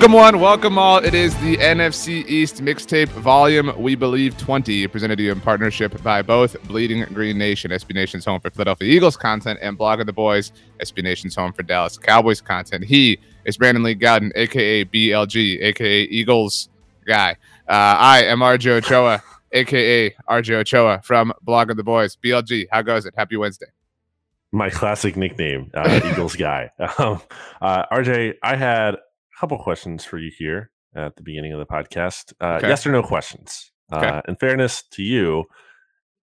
Welcome one, welcome all. It is the NFC East mixtape volume We Believe 20, presented to you in partnership by both Bleeding Green Nation, SB Nation's home for Philadelphia Eagles content, and Blog of the Boys, SB Nation's home for Dallas Cowboys content. He is Brandon Lee Gowton, aka BLG, aka Eagles guy. Uh, I am RJ Ochoa, aka RJ Ochoa from Blog of the Boys. BLG, how goes it? Happy Wednesday. My classic nickname, uh, Eagles guy. Um, uh, RJ, I had couple questions for you here at the beginning of the podcast. Uh, okay. Yes or no questions. Okay. Uh, in fairness to you,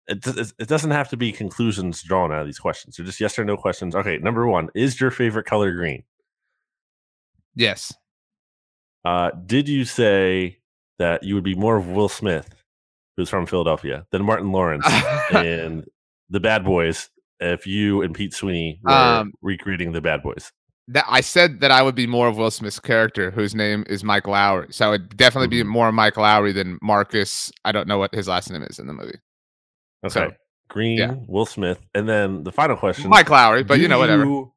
it, it doesn't have to be conclusions drawn out of these questions. They're just yes or no questions. Okay, number one, is your favorite color green? Yes. Uh, did you say that you would be more of Will Smith, who's from Philadelphia, than Martin Lawrence and The Bad Boys if you and Pete Sweeney were um, recreating The Bad Boys? That I said that I would be more of Will Smith's character, whose name is Mike Lowrey. So I would definitely mm-hmm. be more Mike Lowrey than Marcus. I don't know what his last name is in the movie. Okay. So, Green, yeah. Will Smith, and then the final question, Mike Lowrey, But you know, whatever. You,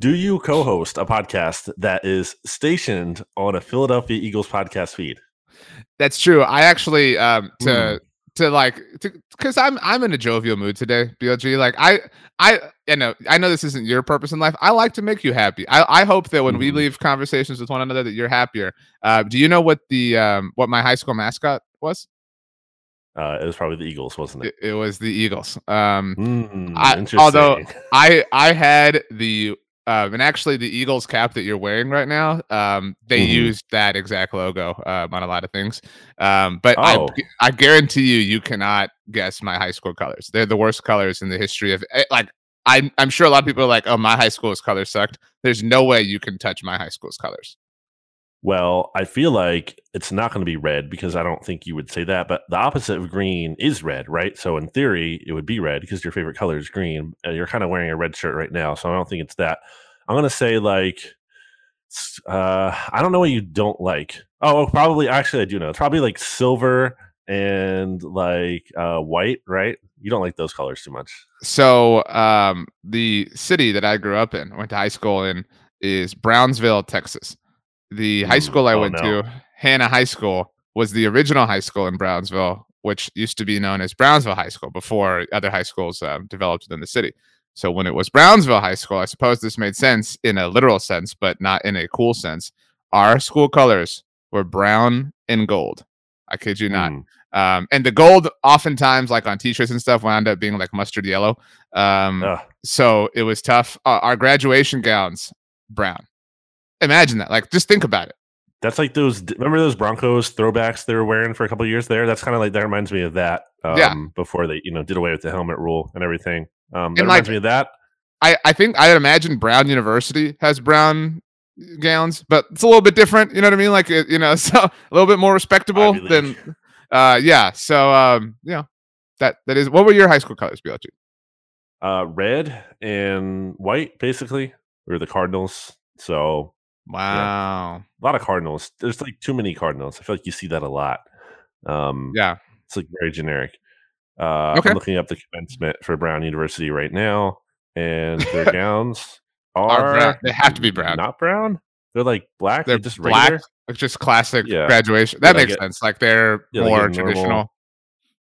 do you co-host a podcast that is stationed on a Philadelphia Eagles podcast feed? That's true. I actually um to mm to like because I'm I'm in a jovial mood today, BLG. Like I I you know I know this isn't your purpose in life. I like to make you happy. I, I hope that when mm-hmm. we leave conversations with one another that you're happier. Uh, do you know what the um what my high school mascot was? Uh, it was probably the Eagles, wasn't it? It, it was the Eagles. Um, mm, I, although I I had the um, and actually, the Eagles cap that you're wearing right now, um, they mm-hmm. used that exact logo um, on a lot of things. Um, but oh. I, I guarantee you, you cannot guess my high school colors. They're the worst colors in the history of eh, like. I'm I'm sure a lot of people are like, "Oh, my high school's colors sucked." There's no way you can touch my high school's colors. Well, I feel like it's not going to be red because I don't think you would say that. But the opposite of green is red, right? So in theory, it would be red because your favorite color is green. You're kind of wearing a red shirt right now, so I don't think it's that. I'm going to say like, uh, I don't know what you don't like. Oh, probably. Actually, I do know. It's probably like silver and like uh, white, right? You don't like those colors too much. So um, the city that I grew up in, went to high school in, is Brownsville, Texas. The high school I oh, went no. to, Hanna High School, was the original high school in Brownsville, which used to be known as Brownsville High School before other high schools uh, developed within the city. So when it was Brownsville High School, I suppose this made sense in a literal sense, but not in a cool sense. Our school colors were brown and gold. I kid you not. Mm. Um, and the gold, oftentimes, like on t-shirts and stuff, wound up being like mustard yellow. Um, so it was tough. Uh, our graduation gowns, brown. Imagine that. Like, just think about it. That's like those. Remember those Broncos throwbacks they were wearing for a couple years there. That's kind of like that reminds me of that. Um, yeah. Before they, you know, did away with the helmet rule and everything. Um, that and reminds like, me of that. I I think I would imagine Brown University has brown gowns, but it's a little bit different. You know what I mean? Like you know, so a little bit more respectable than. Uh, yeah. So um, yeah, that that is. What were your high school colors, BLG? Uh, red and white, basically. We were the Cardinals. So Wow. Yeah. A lot of Cardinals. There's like too many Cardinals. I feel like you see that a lot. Um, yeah. It's like very generic. Uh, okay. I'm looking up the commencement for Brown University right now, and their gowns are, are they have to be brown, not brown. They're like black. They're, just black. Regular. It's just classic yeah. graduation. That makes sense. Like they're yeah, more like traditional.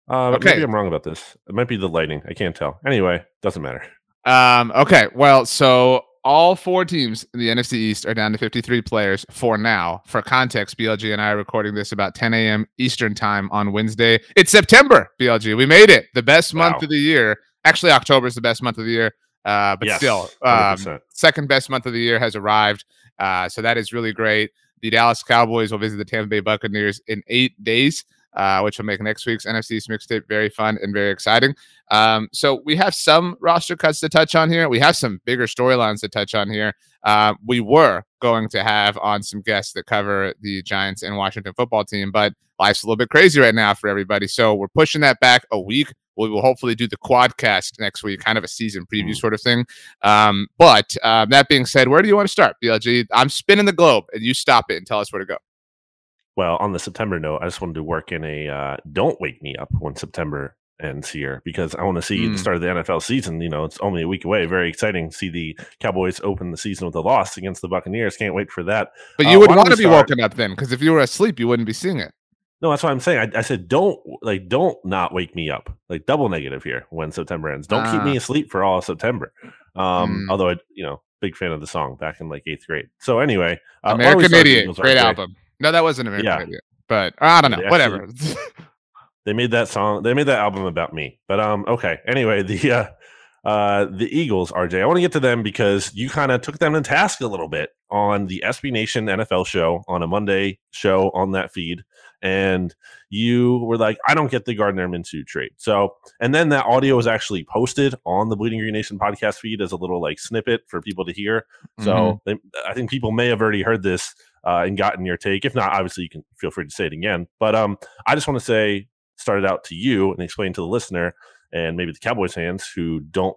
Uh, okay. Maybe I'm wrong about this. It might be the lighting. I can't tell. Anyway, doesn't matter. Um. Okay. Well, so all four teams in the NFC East are down to 53 players for now. For context, BLG and I are recording this about 10 a.m. Eastern time on Wednesday. It's September, BLG. We made it. The best wow. month of the year. Actually, October is the best month of the year. Uh, but yes, still, um, second best month of the year has arrived. Uh, so that is really great. The Dallas Cowboys will visit the Tampa Bay Buccaneers in eight days uh, which will make next week's NFC mixtape very fun and very exciting. Um, so we have some roster cuts to touch on here. We have some bigger storylines to touch on here. Uh, we were going to have on some guests that cover the Giants and Washington football team, but life's a little bit crazy right now for everybody. So we're pushing that back a week. We will hopefully do the quadcast next week, kind of a season preview mm. sort of thing. Um, but uh, that being said, where do you want to start, BLG? I'm spinning the globe, and you stop it and tell us where to go. Well, on the September note, I just wanted to work in a uh, don't wake me up when September ends here because I want to see mm. the start of the NFL season. You know, it's only a week away. Very exciting see the Cowboys open the season with a loss against the Buccaneers. Can't wait for that. But you uh, would want to be start? woken up then because if you were asleep, you wouldn't be seeing it. No, that's what I'm saying. I, I, said don't like don't not wake me up. Like double negative here when September ends. Don't keep me ah. asleep for all of September. Um, mm. although I, you know, big fan of the song back in like eighth grade. So anyway, uh, American Idiot, great album. No, that wasn't American yeah. Idiot. But I don't know. Actually, whatever. they made that song. They made that album about me. But um, okay. Anyway, the uh, uh, the Eagles, RJ. I want to get to them because you kind of took them to task a little bit on the SB Nation NFL show on a Monday show on that feed, and you were like, "I don't get the Gardner Minshew trade." So, and then that audio was actually posted on the Bleeding Green Nation podcast feed as a little like snippet for people to hear. So, mm-hmm. they, I think people may have already heard this uh, and gotten your take. If not, obviously you can feel free to say it again. But um, I just want to say, start it out to you and explain to the listener and maybe the Cowboys fans who don't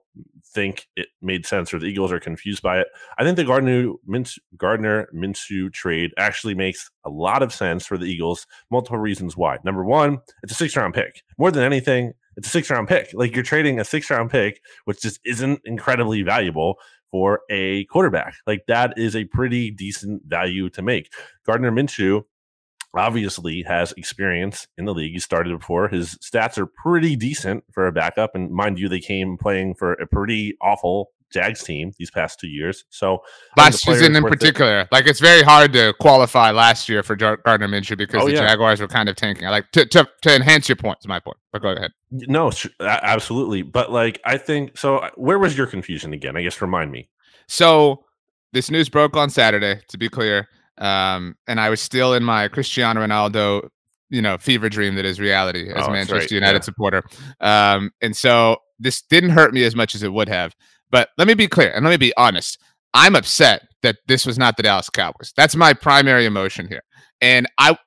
think it made sense or the Eagles are confused by it. I think the Gardner Minshew, Gardner Minshew trade actually makes a lot of sense for the Eagles. Multiple reasons why. Number one, it's a six round pick. More than anything, it's a six round pick. Like you're trading a six round pick, which just isn't incredibly valuable for a quarterback. Like that is a pretty decent value to make. Gardner Minshew obviously has experience in the league. He started before. His stats are pretty decent for a backup. And mind you, they came playing for a pretty awful Jags team these past two years. So last season in particular, it. like it's very hard to qualify last year for Gardner Minshew because oh, the yeah. Jaguars were kind of tanking. I like to, to to enhance your point. Is my point. But go ahead. No, absolutely. But like I think so. Uh, where was your confusion again? I guess remind me. So this news broke on Saturday. To be clear, um, and I was still in my Cristiano Ronaldo, you know, fever dream that is reality as oh, a Manchester right. United yeah. supporter. Um, and so this didn't hurt me as much as it would have. But let me be clear and let me be honest. I'm upset that this was not the Dallas Cowboys. That's my primary emotion here. And I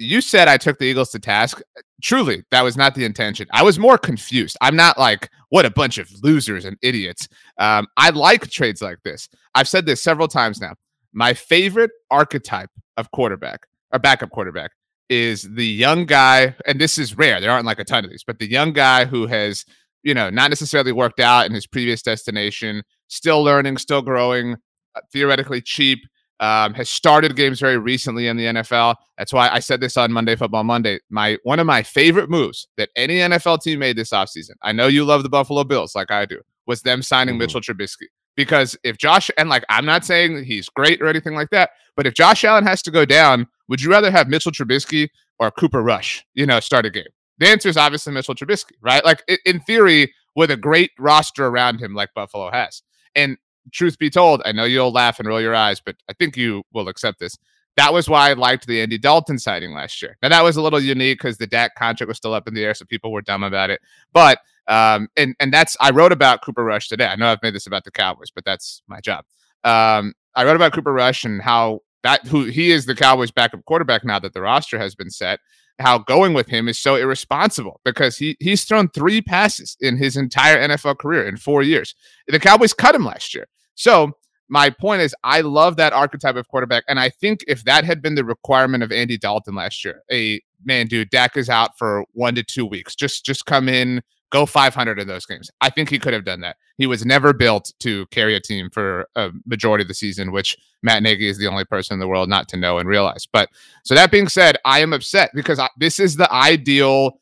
you said I took the Eagles to task. Truly, that was not the intention. I was more confused. I'm not like, what a bunch of losers and idiots. Um, I like trades like this. I've said this several times now. My favorite archetype of quarterback or backup quarterback is the young guy, and this is rare. There aren't like a ton of these, but the young guy who has, you know, not necessarily worked out in his previous destination, still learning, still growing, uh, theoretically cheap, um, has started games very recently in the NFL. That's why I said this on Monday Football Monday. My one of my favorite moves that any NFL team made this offseason. I know you love the Buffalo Bills like I do. Was them signing mm-hmm. Mitchell Trubisky. Because if Josh, and like I'm not saying he's great or anything like that, but if Josh Allen has to go down, would you rather have Mitchell Trubisky or Cooper Rush, you know, start a game? The answer is obviously Mitchell Trubisky, right? Like in theory, with a great roster around him like Buffalo has. And truth be told, I know you'll laugh and roll your eyes, but I think you will accept this. That was why I liked the Andy Dalton sighting last year. Now that was a little unique because the Dak contract was still up in the air, so people were dumb about it. But um, and and that's I wrote about Cooper Rush today. I know I've made this about the Cowboys, but that's my job. Um, I wrote about Cooper Rush and how that who he is the Cowboys' backup quarterback now that the roster has been set. How going with him is so irresponsible because he he's thrown three passes in his entire NFL career in four years. The Cowboys cut him last year, so my point is, I love that archetype of quarterback. And I think if that had been the requirement of Andy Dalton last year, a man, dude, Dak is out for one to two weeks. Just just come in, go 500 in those games. I think he could have done that. He was never built to carry a team for a majority of the season, which Matt Nagy is the only person in the world not to know and realize. But so that being said, I am upset because I, this is the ideal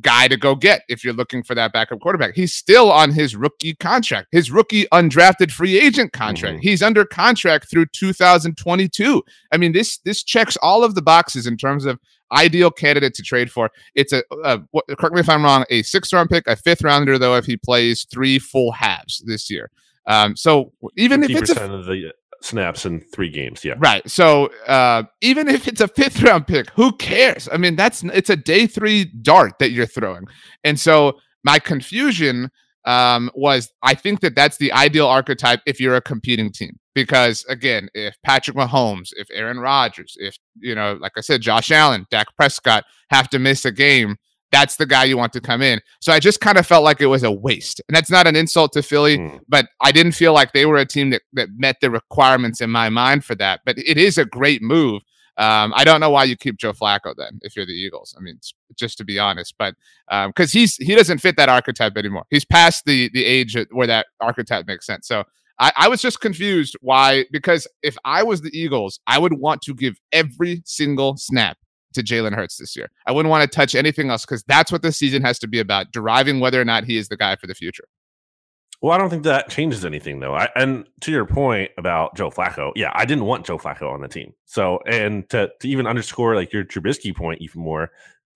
guy to go get if you're looking for that backup quarterback. He's still on his rookie contract, his rookie undrafted free agent contract. Mm-hmm. He's under contract through 2022. I mean, this this checks all of the boxes in terms of ideal candidate to trade for. It's a, a correct me if I'm wrong, a sixth round pick, a fifth rounder though if he plays three full halves this year. Um, so even if it's a, of the snaps in three games. Yeah. Right. So uh, even if it's a fifth round pick, who cares? I mean, that's it's a day three dart that you're throwing. And so my confusion um, was I think that that's the ideal archetype if you're a competing team. Because again, if Patrick Mahomes, if Aaron Rodgers, if, you know, like I said, Josh Allen, Dak Prescott have to miss a game, that's the guy you want to come in. So I just kind of felt like it was a waste. And that's not an insult to Philly, mm. but I didn't feel like they were a team that, that met the requirements in my mind for that. But it is a great move. Um, I don't know why you keep Joe Flacco then if you're the Eagles. I mean, just to be honest, but because um, he's he doesn't fit that archetype anymore. He's past the the age where that archetype makes sense. So I, I was just confused why because if I was the Eagles, I would want to give every single snap to Jalen Hurts this year. I wouldn't want to touch anything else because that's what the season has to be about, deriving whether or not he is the guy for the future. Well, I don't think that changes anything though. I, and to your point about Joe Flacco, yeah, I didn't want Joe Flacco on the team. So, and to, to even underscore like your Trubisky point even more,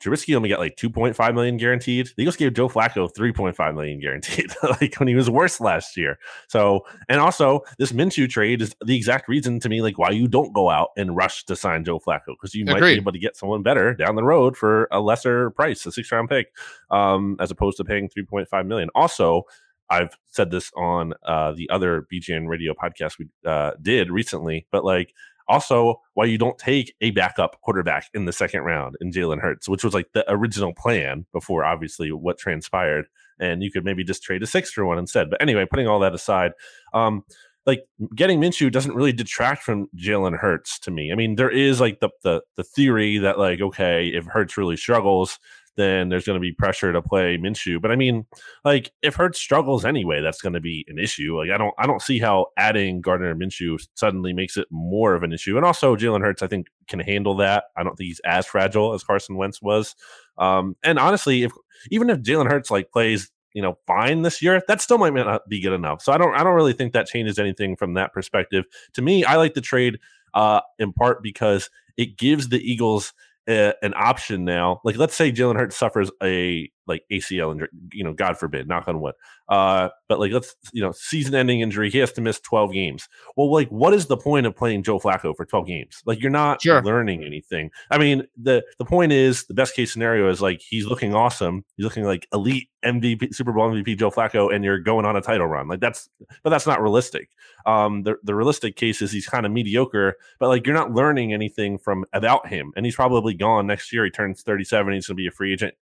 Trubisky only got like 2.5 million guaranteed. The Eagles gave Joe Flacco 3.5 million guaranteed, like when he was worse last year. So, and also this Minshew trade is the exact reason to me, like why you don't go out and rush to sign Joe Flacco because you Agreed. might be able to get someone better down the road for a lesser price, a six round pick, um, as opposed to paying 3.5 million. Also, I've said this on uh, the other BGN radio podcast we uh, did recently, but like also, why you don't take a backup quarterback in the second round in Jalen Hurts, which was like the original plan before obviously what transpired. And you could maybe just trade a six for one instead. But anyway, putting all that aside, um, like getting Minshew doesn't really detract from Jalen Hurts to me. I mean, there is like the the the theory that like okay, if Hurts really struggles, then there's going to be pressure to play Minshew. But I mean, like if Hurts struggles anyway, that's going to be an issue. Like I don't I don't see how adding Gardner Minshew suddenly makes it more of an issue. And also Jalen Hurts, I think, can handle that. I don't think he's as fragile as Carson Wentz was. Um, and honestly, if even if Jalen Hurts like plays you know fine this year that still might not be good enough so i don't i don't really think that changes anything from that perspective to me i like the trade uh in part because it gives the eagles a, an option now. Like, let's say Jalen Hurts suffers a like ACL injury, you know, God forbid, knock on wood. Uh, but like, let's you know, season-ending injury, he has to miss twelve games. Well, like, what is the point of playing Joe Flacco for twelve games? Like, you're not sure. learning anything. I mean, the the point is, the best case scenario is like he's looking awesome, he's looking like elite MVP, Super Bowl MVP Joe Flacco, and you're going on a title run. Like that's, but that's not realistic. Um, the the realistic case is he's kind of mediocre, but like you're not learning anything from about him, and he's probably gone next year. He turns 37. He's going to be a free agent.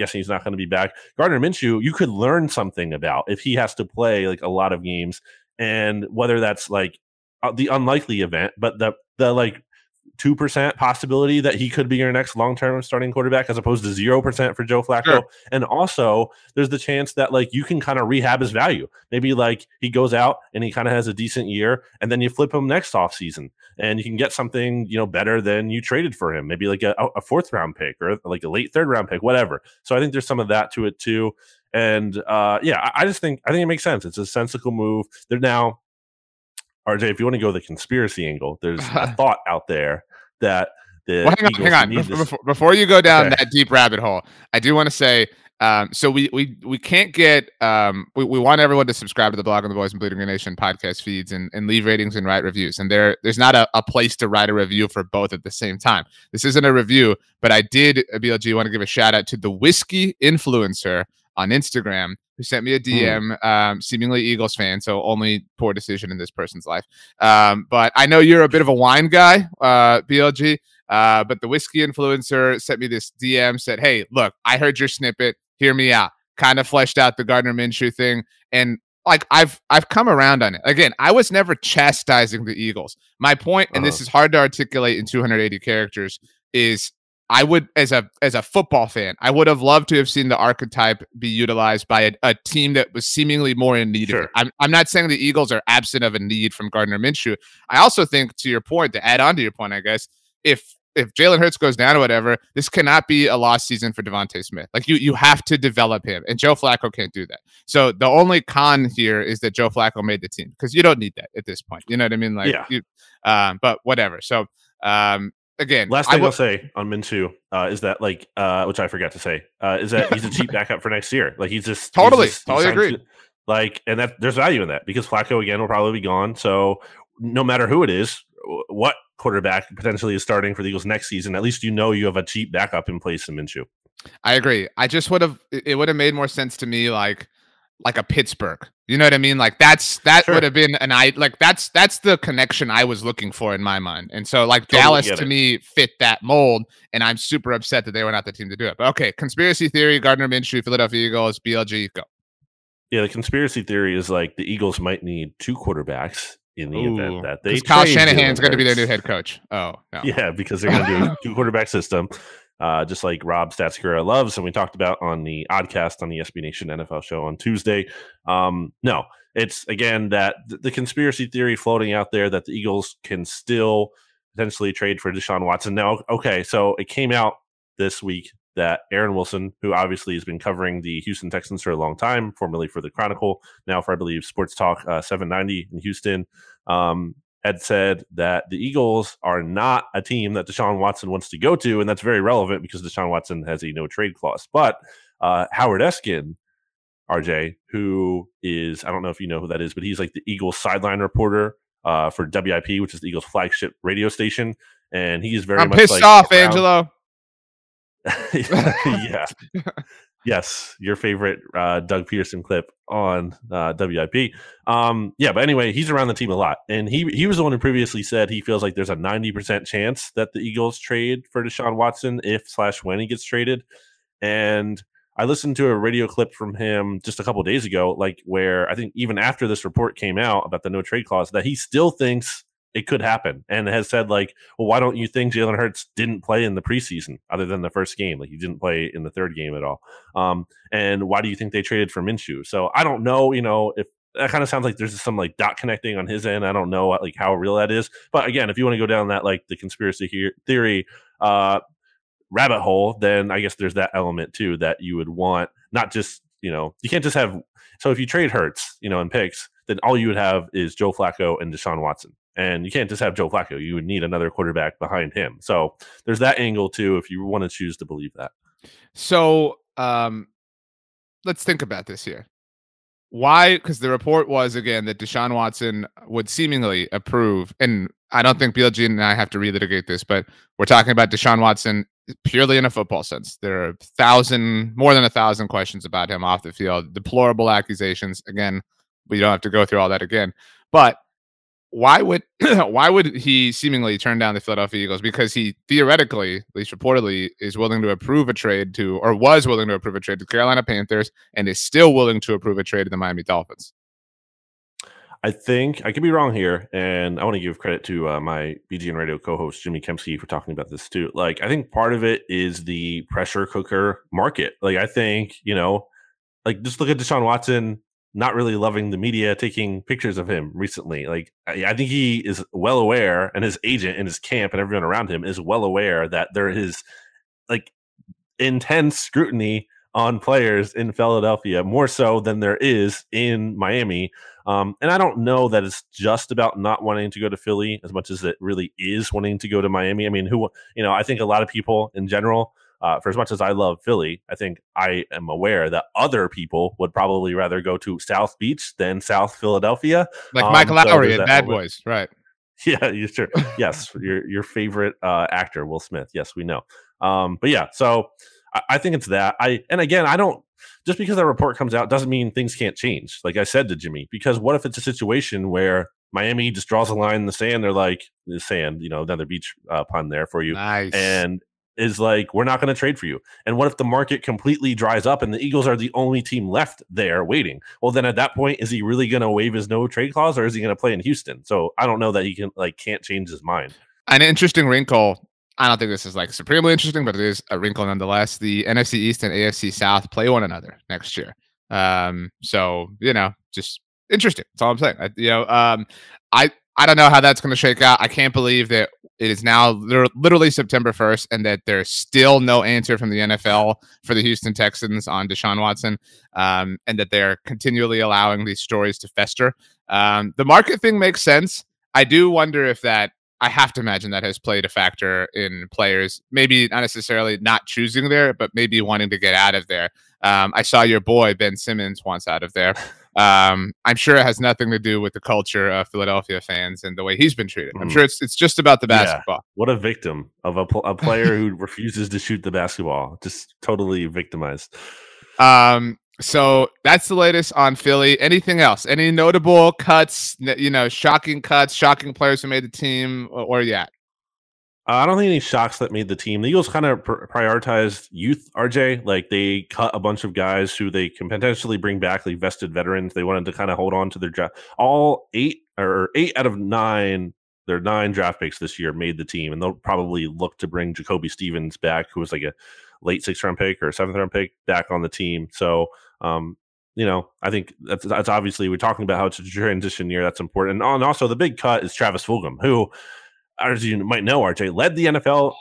Guessing he's not going to be back. Gardner Minshew, you could learn something about if he has to play like a lot of games, and whether that's like uh, the unlikely event, but the the like 2% possibility that he could be your next long-term starting quarterback as opposed to 0% for Joe Flacco. Sure. And also there's the chance that like you can kind of rehab his value. Maybe like he goes out and he kind of has a decent year and then you flip him next off season and you can get something, you know, better than you traded for him. Maybe like a, a fourth round pick or like a late third round pick, whatever. So I think there's some of that to it too. And uh yeah, I, I just think I think it makes sense. It's a sensible move. They're now RJ, if you want to go the conspiracy angle, there's a thought out there that the well, hang on, hang on. Before, before, before, you go down okay. that deep rabbit hole, I do want to say. Um, so we we we can't get um, we, we want everyone to subscribe to the Blogging the Boys and Bleeding Nation podcast feeds and, and leave ratings and write reviews. And there there's not a, a place to write a review for both at the same time. This isn't a review, but I did uh, BLG want to give a shout out to the whiskey influencer on Instagram who sent me a DM, mm. um, seemingly Eagles fan, so only poor decision in this person's life. Um, but I know you're a bit of a wine guy, uh, BLG. Uh, but the whiskey influencer sent me this DM, said, "Hey, look, I heard your snippet. Hear me out." Kind of fleshed out the Gardner Minshew thing, and like I've I've come around on it. Again, I was never chastising the Eagles. My point, and uh-huh. this is hard to articulate in 280 characters, is I would, as a as a football fan, I would have loved to have seen the archetype be utilized by a, a team that was seemingly more in need sure. of it. I'm, I'm not saying the Eagles are absent of a need from Gardner Minshew. I also think, to your point, to add on to your point, I guess, if if Jalen Hurts goes down or whatever, this cannot be a lost season for DeVonta Smith. Like you, you have to develop him, and Joe Flacco can't do that. So the only con here is that Joe Flacco made the team because you don't need that at this point. You know what I mean? Like, yeah. You, um, but whatever. So um, again, last thing I w- I'll say on Minshew uh, is that like, uh, which I forgot to say, uh, is that he's a cheap backup for next year. Like he's just totally, he's just, totally agree. Like, and that there's value in that because Flacco again will probably be gone. So no matter who it is, what quarterback potentially is starting for the Eagles next season, at least you know you have a cheap backup in place in Minshew. I agree. I just would have it would have made more sense to me like like a Pittsburgh. You know what I mean? Like that's that sure. would have been an I like that's that's the connection I was looking for in my mind. And so like totally Dallas to me fit that mold, and I'm super upset that they were not the team to do it. But okay, conspiracy theory: Gardner Minshew, Philadelphia Eagles, BLG, go. Yeah, the conspiracy theory is like the Eagles might need two quarterbacks in the Ooh, event that they Kyle Shanahan's going to be their new head coach. Oh, no. yeah, because they're going to do a two quarterback system, uh, just like Rob Statscura loves, and we talked about on the Oddcast on the SB Nation NFL show on Tuesday. Um, no, it's again that the conspiracy theory floating out there that the Eagles can still potentially trade for Deshaun Watson. Now, okay, so it came out this week that Aaron Wilson, who obviously has been covering the Houston Texans for a long time, formerly for the Chronicle, now for I believe Sports Talk uh, 790 in Houston, um, had said that the Eagles are not a team that Deshaun Watson wants to go to, and that's very relevant because Deshaun Watson has a no trade clause. But uh, Howard Eskin, RJ, who is I don't know if you know who that is, but he's like the Eagles sideline reporter uh, for WIP, which is the Eagles flagship radio station, and he is very I'm much pissed like off, around- Angelo. yeah. yes, your favorite uh, Doug Pederson clip on uh, WIP. Um, yeah, but anyway, he's around the team a lot, and he he was the one who previously said he feels like there's a ninety percent chance that the Eagles trade for Deshaun Watson if slash when he gets traded. And I listened to a radio clip from him just a couple days ago, like where I think even after this report came out about the no trade clause, that he still thinks it could happen and has said like well why don't you think jalen hurts didn't play in the preseason other than the first game? Like he didn't play in the third game at all. Um, and why do you think they traded for minshew? So i don't know you know if that kind of sounds like there's some like dot connecting on his end. I don't know like how real that is. But again if you want to go down that like the conspiracy here, theory uh rabbit hole then i guess there's that element too that you would want not just you know you can't just have so if you trade hurts you know in picks then all you would have is joe flacco and deshaun watson and you can't just have Joe Flacco. You would need another quarterback behind him. So there's that angle too, if you want to choose to believe that. So um, let's think about this here. Why? Because the report was again that Deshaun Watson would seemingly approve, and I don't think BLG and I have to relitigate this, but we're talking about Deshaun Watson purely in a football sense. There are thousand, more than a thousand questions about him off the field, deplorable accusations. Again, we don't have to go through all that again, but why would why would he seemingly turn down the Philadelphia Eagles? Because he theoretically, at least reportedly, is willing to approve a trade to, or was willing to approve a trade to the Carolina Panthers, and is still willing to approve a trade to the Miami Dolphins. I think I could be wrong here, and I want to give credit to uh, my BGN Radio co-host Jimmy Kempski for talking about this too. Like, I think part of it is the pressure cooker market. Like, I think you know, like just look at Deshaun Watson not really loving the media taking pictures of him recently. Like, I, think he is well aware, and his agent and his camp and everyone around him is well aware that there is like intense scrutiny on players in Philadelphia, more so than there is in Miami. Um, and I don't know that it's just about not wanting to go to Philly as much as it really is wanting to go to Miami. I mean, who, you know, I think a lot of people in general uh, for as much as I love Philly, I think I am aware that other people would probably rather go to South Beach than South Philadelphia. Like um, Mike Lowrey so Bad Boys, right? Yeah, you sure. yes, your your favorite uh, actor, Will Smith. Yes, we know. Um, but yeah, so I, I think it's that. I and again, I don't just because that report comes out doesn't mean things can't change. Like I said to Jimmy, because what if it's a situation where Miami just draws a line in the sand? They're like the sand, you know, another beach uh, pun there for you. Nice. And is like, we're not going to trade for you. And what if the market completely dries up and the Eagles are the only team left there waiting? Well, then at that point, is he really going to waive his no trade clause or is he going to play in Houston? So I don't know that he can like can't change his mind. An interesting wrinkle. I don't think this is like supremely interesting, but it is a wrinkle nonetheless. The NFC East and AFC South play one another next year. Um, so you know, just interesting. That's all I'm saying. I, you know, um, I I don't know how that's going to shake out. I can't believe that it is now literally September 1st and that there's still no answer from the NFL for the Houston Texans on Deshaun Watson um, and that they're continually allowing these stories to fester. Um, the market thing makes sense. I do wonder if that, I have to imagine that has played a factor in players, maybe not necessarily not choosing there, but maybe wanting to get out of there. Um, I saw your boy Ben Simmons wants out of there. Um, I'm sure it has nothing to do with the culture of Philadelphia fans and the way he's been treated. I'm mm. sure it's it's just about the basketball. Yeah. What a victim of a, a player who refuses to shoot the basketball. Just totally victimized. Um, so that's the latest on Philly. Anything else? Any notable cuts? You know, shocking cuts, shocking players who made the team, or, or yet? Uh, I don't think any shocks that made the team. The Eagles kind of pr- prioritized youth. RJ, like they cut a bunch of guys who they can potentially bring back, like vested veterans. They wanted to kind of hold on to their draft. All eight or eight out of nine, their nine draft picks this year made the team, and they'll probably look to bring Jacoby Stevens back, who was like a late sixth round pick or seventh round pick, back on the team. So um, you know, I think that's that's obviously we're talking about how it's a transition year. That's important. And also the big cut is Travis Fulgham, who, as you might know, RJ led the NFL.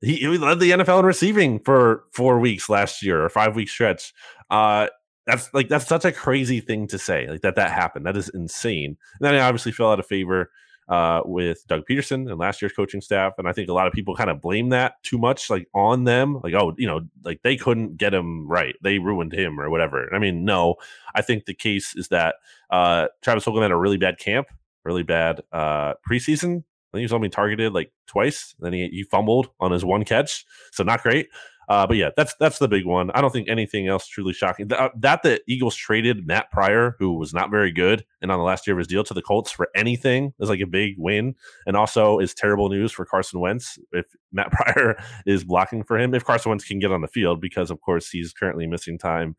He, he led the NFL in receiving for four weeks last year or five week stretch. Uh, that's like that's such a crazy thing to say, like that that happened. That is insane. And then I obviously fell out of favor uh, with Doug Pederson and last year's coaching staff. And I think a lot of people kind of blame that too much, like on them, like, oh, you know, like they couldn't get him right. They ruined him or whatever. I mean, no, I think the case is that uh, Travis Hogan had a really bad camp, really bad uh, preseason. Think he was only targeted like twice. Then he, he fumbled on his one catch. So not great. Uh, but yeah, that's that's the big one. I don't think anything else truly shocking. That, uh, that the Eagles traded Matt Pryor, who was not very good, and on the last year of his deal to the Colts for anything is like a big win, and also is terrible news for Carson Wentz if Matt Pryor is blocking for him. If Carson Wentz can get on the field, because of course he's currently missing time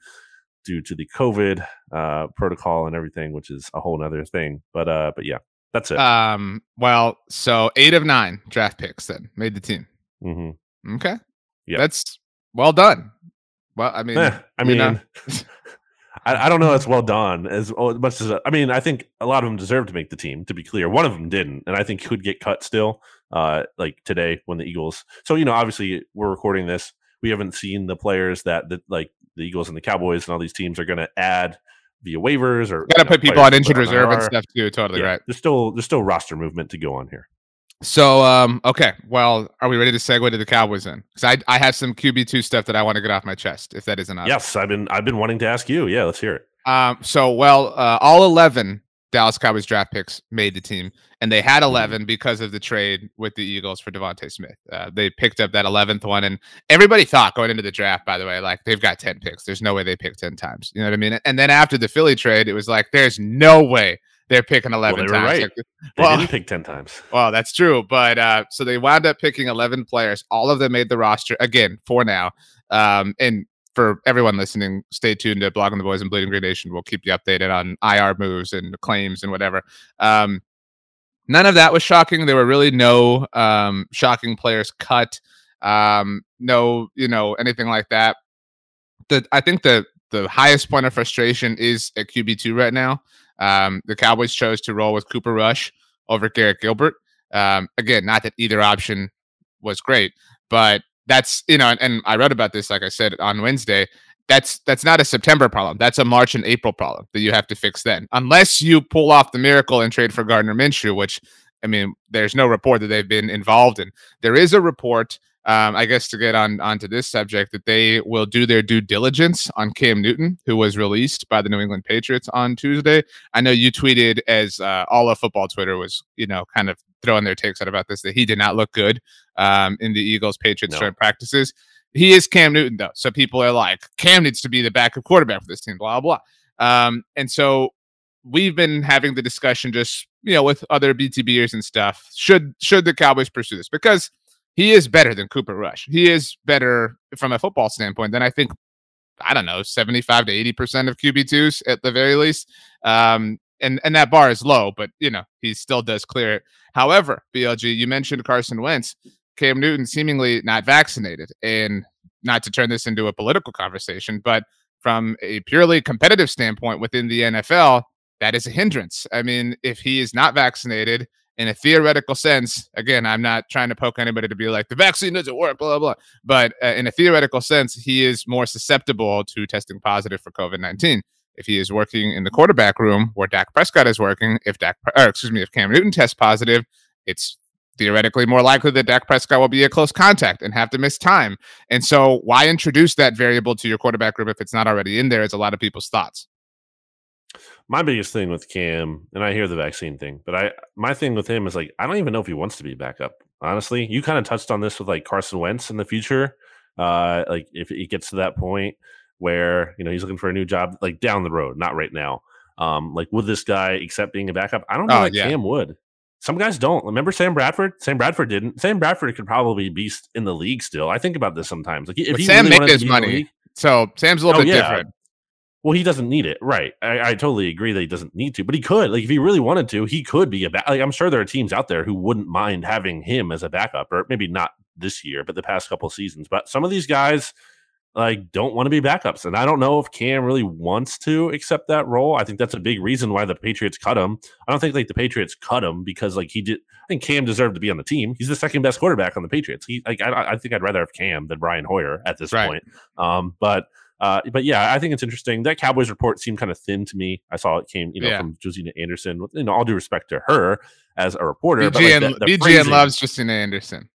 due to the COVID uh, protocol and everything, which is a whole other thing. But uh, but yeah, that's it. Um, well, so eight of nine draft picks then made the team. Mm-hmm. Okay. Yeah, that's well done. Well, I mean, eh, I mean, I, I, don't know. It's well done as, much as I mean. I think a lot of them deserve to make the team. To be clear, one of them didn't, and I think could get cut still. Uh, like today when the Eagles. So you know, obviously, we're recording this. We haven't seen the players that that like the Eagles and the Cowboys and all these teams are going to add via waivers or got to put people on injured reserve and stuff too. Totally yeah, right. There's still there's still roster movement to go on here. So um okay, well, are we ready to segue to the Cowboys then? Because I I have some QB two stuff that I want to get off my chest. If that isn't yes, I've been I've been wanting to ask you. Yeah, let's hear it. Um, so well, uh, all eleven Dallas Cowboys draft picks made the team, and they had mm-hmm. 11 because of the trade with the Eagles for DeVonta Smith. Uh, they picked up that 11th one, and everybody thought going into the draft, by the way, like they've got 10 picks. There's no way they picked 10 times. You know what I mean? And then after the Philly trade, it was like, there's no way they're picking 11 well, times. Right. Like, they well, didn't pick 10 times. Well, that's true. But uh, so they wound up picking 11 players. All of them made the roster again for now. Um, and for everyone listening, stay tuned to Blogging the Boys and Bleeding Green Nation. We'll keep you updated on IR moves and claims and whatever. Um, none of that was shocking. There were really no um, shocking players cut. Um, no, you know, anything like that. The I think the the highest point of frustration is at QB two right now. Um, the Cowboys chose to roll with Cooper Rush over Garrett Gilbert. Um, again, not that either option was great, but that's you know, and, and I read about this, like I said on Wednesday. That's that's not a September problem. That's a March and April problem that you have to fix then, unless you pull off the miracle and trade for Gardner Minshew, which I mean, there's no report that they've been involved in. There is a report um, I guess to get on onto this subject, that they will do their due diligence on Cam Newton, who was released by the New England Patriots on Tuesday. I know you tweeted as uh, all of football Twitter was, you know, kind of throwing their takes out about this that he did not look good um, in the Eagles Patriots no. joint practices. He is Cam Newton though, so people are like, Cam needs to be the backup quarterback for this team, blah blah. Um, and so we've been having the discussion just you know with other BTBers and stuff. Should should the Cowboys pursue this because he is better than Cooper Rush. He is better from a football standpoint than I think, I don't know, 75 to 80% of QB2s at the very least. Um, and, and that bar is low, but, you know, he still does clear it. However, BLG, you mentioned Carson Wentz, Cam Newton seemingly not vaccinated. And not to turn this into a political conversation, but from a purely competitive standpoint within the NFL, that is a hindrance. I mean, if he is not vaccinated in a theoretical sense, again, I'm not trying to poke anybody to be like the vaccine doesn't work, blah blah. blah. But uh, in a theoretical sense, he is more susceptible to testing positive for COVID nineteen. If he is working in the quarterback room where Dak Prescott is working, if Dak, or excuse me, if Cam Newton tests positive, it's theoretically more likely that Dak Prescott will be a close contact and have to miss time. And so, why introduce that variable to your quarterback group if it's not already in there? Is a lot of people's thoughts. my biggest thing with Cam, and I hear the vaccine thing, but I my thing with him is like I don't even know if he wants to be backup. Honestly, you kind of touched on this with like Carson Wentz in the future. Uh, like if it gets to that point where you know he's looking for a new job, like down the road, not right now. Um, like would this guy accept being a backup? I don't know. Oh, that yeah. Cam would. Some guys don't. Remember Sam Bradford? Sam Bradford didn't. Sam Bradford could probably be in the league still. I think about this sometimes. Like if Sam really made his money, league, so Sam's a little oh, bit yeah. different. Well, he doesn't need it, right? I, I, totally agree that he doesn't need to, but he could. Like, if he really wanted to, he could be a back. Like, I'm sure there are teams out there who wouldn't mind having him as a backup, or maybe not this year, but the past couple seasons. But some of these guys, like don't want to be backups. And I don't know if Cam really wants to accept that role. I think that's a big reason why the Patriots cut him. I don't think like the Patriots cut him because like he did. I think Cam deserved to be on the team. He's the second best quarterback on the Patriots. He like I, I think I'd rather have Cam than Brian Hoyer at this right. point. Um, but uh, but yeah, I think it's interesting. That Cowboys report seemed kind of thin to me. I saw it came, you know, yeah. from Josina Anderson. You know, all due respect to her as a reporter, BGN, but like the, the BGN loves Josina Anderson.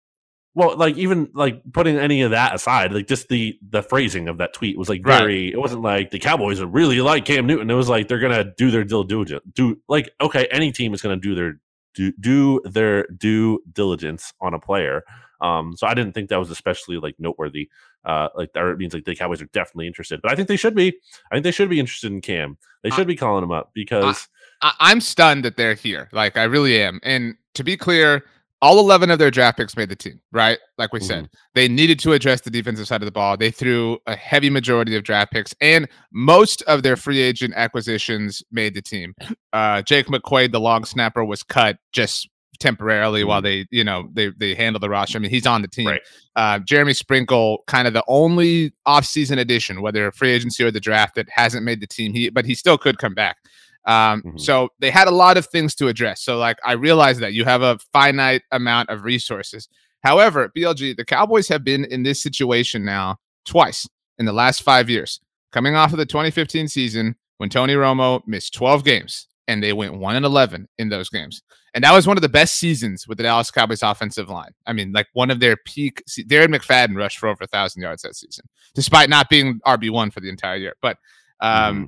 Well, like even like putting any of that aside, like just the the phrasing of that tweet was like very. Right. It wasn't like the Cowboys are really like Cam Newton. It was like they're gonna do their due diligence. Do like okay, any team is gonna do their do do their due diligence on a player. Um, so I didn't think that was especially like noteworthy. Uh, like that means like the Cowboys are definitely interested, but I think they should be. I think they should be interested in Cam. They should I, be calling him up because I, I'm stunned that they're here. Like I really am. And to be clear, all 11 of their draft picks made the team, right? Like we mm-hmm. said, they needed to address the defensive side of the ball. They threw a heavy majority of draft picks, and most of their free agent acquisitions made the team. Uh, Jake McQuaide, the long snapper, was cut just temporarily mm-hmm. while they, you know, they they handle the roster. I mean, he's on the team. Right. Uh, Jeremy Sprinkle, kind of the only offseason addition, whether free agency or the draft, that hasn't made the team. He, but he still could come back. Um, mm-hmm. So they had a lot of things to address. So, like, I realize that you have a finite amount of resources. However, BLG, the Cowboys have been in this situation now twice in the last five years, coming off of the 2015 season when Tony Romo missed 12 games and they went 1 and 11 in those games. And that was one of the best seasons with the Dallas Cowboys offensive line. I mean, like one of their peak. Darren McFadden rushed for over a thousand yards that season, despite not being RB one for the entire year. But um, mm-hmm.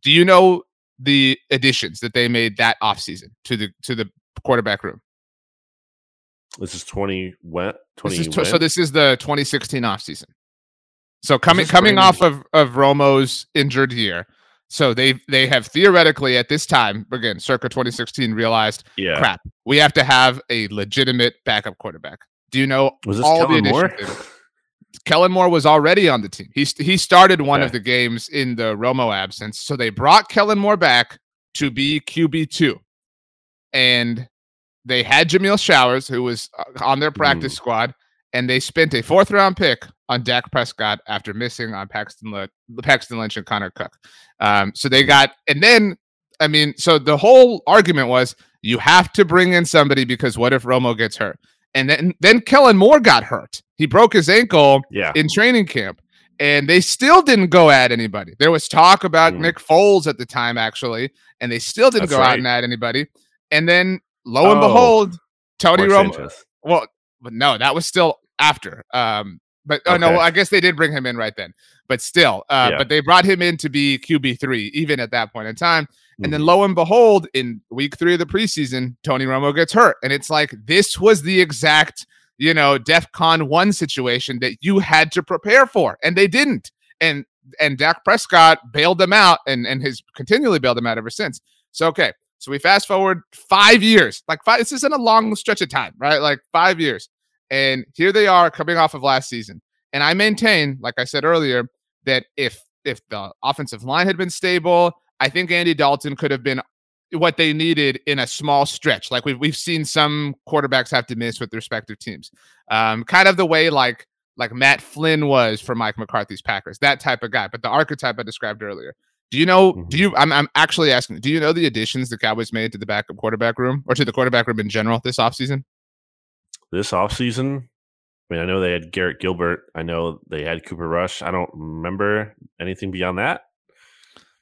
do you know the additions that they made that offseason to the to the quarterback room. This is 20 what? 20 this is, so this is the 2016 offseason. So coming coming off of, of Romo's injured year. So they they have theoretically at this time, again, circa 2016, realized yeah. crap, we have to have a legitimate backup quarterback. Do you know was this all Kellen the Moore? Kellen Moore was already on the team. He he started one okay. of the games in the Romo absence, so they brought Kellen Moore back to be QB two, and they had Jameill Showers, who was uh, on their practice mm. squad, and they spent a fourth round pick on Dak Prescott after missing on Paxton Le- Paxton Lynch and Connor Cook. Um, so they got, and then I mean, so the whole argument was you have to bring in somebody because what if Romo gets hurt? And then then Kellen Moore got hurt. He broke his ankle yeah. in training camp. And they still didn't go at anybody. There was talk about mm. Nick Foles at the time, actually, and they still didn't That's go right. out and at anybody. And then lo and oh, behold, Tony Romo. Well, but no, that was still after. Um, but oh okay. no, well, I guess they did bring him in right then. But still, uh, yeah. but they brought him in to be QB three, even at that point in time. And then mm-hmm. lo and behold, in week three of the preseason, Tony Romo gets hurt. And it's like this was the exact, you know, DEF CON one situation that you had to prepare for. And they didn't. And and Dak Prescott bailed them out and, and has continually bailed them out ever since. So okay. So we fast forward five years. Like five, this isn't a long stretch of time, right? Like five years. And here they are coming off of last season. And I maintain, like I said earlier, that if if the offensive line had been stable, I think Andy Dalton could have been what they needed in a small stretch. Like we've we've seen some quarterbacks have to miss with respective teams. Um, kind of the way like like Matt Flynn was for Mike McCarthy's Packers, that type of guy. But the archetype I described earlier. Do you know? Mm-hmm. Do you? I'm I'm actually asking. Do you know the additions the Cowboys made to the backup quarterback room or to the quarterback room in general this offseason? This offseason, I mean, I know they had Garrett Gilbert. I know they had Cooper Rush. I don't remember anything beyond that.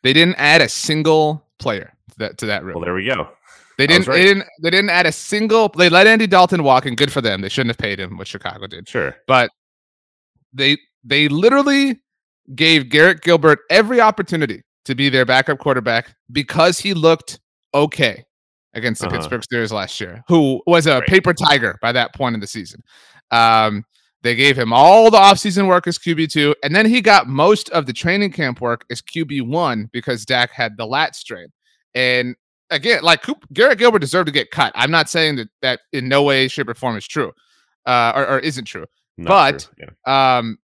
They didn't add a single player to that to that room. Well, there we go. They didn't. Right. They didn't. They didn't add a single. They let Andy Dalton walk, and good for them. They shouldn't have paid him what Chicago did. Sure, but they they literally gave Garrett Gilbert every opportunity to be their backup quarterback because he looked okay against the uh-huh. Pittsburgh Steelers last year, who was a right. paper tiger by that point in the season. Um, they gave him all the offseason work as QB2, and then he got most of the training camp work as QB1 because Dak had the lat strain. And again, like Coop, Garrett Gilbert deserved to get cut. I'm not saying that that in no way, shape, or form is true, uh, or, or isn't true. Not but true. Yeah. um,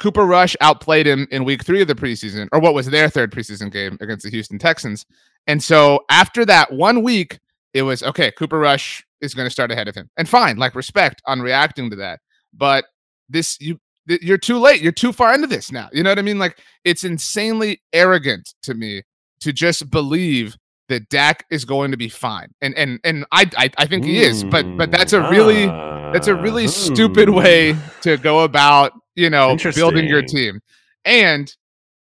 Cooper Rush outplayed him in week three of the preseason, or what was their third preseason game against the Houston Texans. And so after that one week, it was okay, Cooper Rush is going to start ahead of him. And fine, like respect on reacting to that. But this, you, you're too late. You're too far into this now. You know what I mean? Like it's insanely arrogant to me to just believe that Dak is going to be fine. And and and I I, I think he is, but but that's a really that's a really stupid way hmm. to go about, you know, building your team. And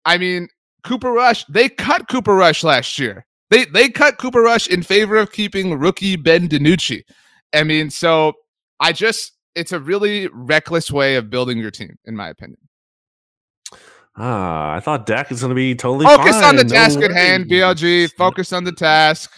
I mean, Cooper Rush, they cut Cooper Rush last year. They they cut Cooper Rush in favor of keeping rookie Ben DiNucci. I mean, so I just it's a really reckless way of building your team, in my opinion. Ah, I thought Dak is going to be totally focus fine. on the no task worries. at hand. BLG, focus on the task.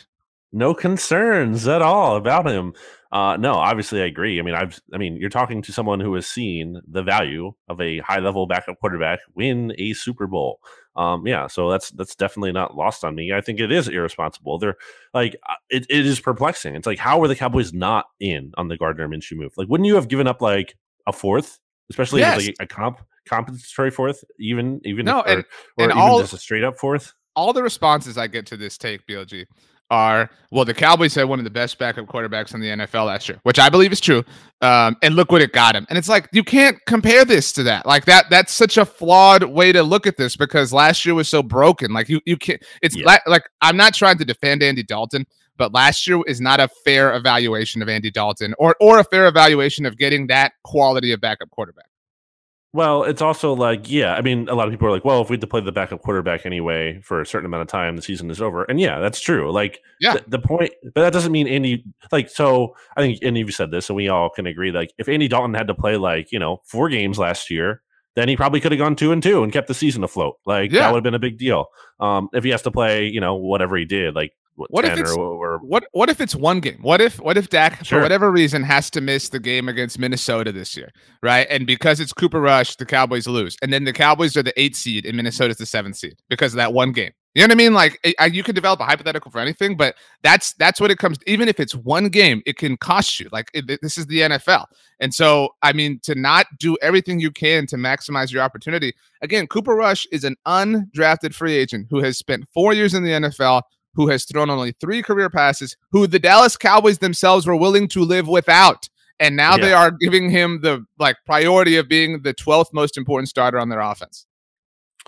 No concerns at all about him. Uh, no, obviously I agree. I mean, I've, I mean, you're talking to someone who has seen the value of a high level backup quarterback win a Super Bowl. Um, yeah, so that's that's definitely not lost on me. I think it is irresponsible. They're like, uh, it, it is perplexing. It's like, how were the Cowboys not in on the Gardner Minshew move? Like, wouldn't you have given up like a fourth, especially yes. like a comp compensatory fourth, even even no, if, and, or, and all, just a straight up fourth? All the responses I get to this take, BLG, are well, the Cowboys had one of the best backup quarterbacks in the NFL last year, which I believe is true. Um, and look what it got him. And it's like you can't compare this to that. Like that, that's such a flawed way to look at this because last year was so broken. Like you, you can't. It's yeah. like, like I'm not trying to defend Andy Dalton, but last year is not a fair evaluation of Andy Dalton or or a fair evaluation of getting that quality of backup quarterback. Well, it's also like, yeah, I mean, a lot of people are like, well, if we had to play the backup quarterback anyway for a certain amount of time, the season is over. And yeah, that's true. Like, yeah, th- the point, but that doesn't mean Andy, like, so I think any of you said this, and we all can agree, like, if Andy Dalton had to play, like, you know, four games last year, then he probably could have gone two and two and kept the season afloat. Like, yeah. that would have been a big deal. Um, if he has to play, you know, whatever he did, like, what, what if it's or, what what if it's one game? What if what if Dak sure. for whatever reason has to miss the game against Minnesota this year, right? And because it's Cooper Rush, the Cowboys lose, and then the Cowboys are the eighth seed and Minnesota's the seventh seed because of that one game. You know what I mean? Like you can develop a hypothetical for anything, but that's that's what it comes. To. Even if it's one game, it can cost you. Like it, this is the NFL, and so I mean to not do everything you can to maximize your opportunity. Again, Cooper Rush is an undrafted free agent who has spent four years in the NFL who has thrown only three career passes, who the Dallas Cowboys themselves were willing to live without. And now yeah. they are giving him the like priority of being the 12th most important starter on their offense.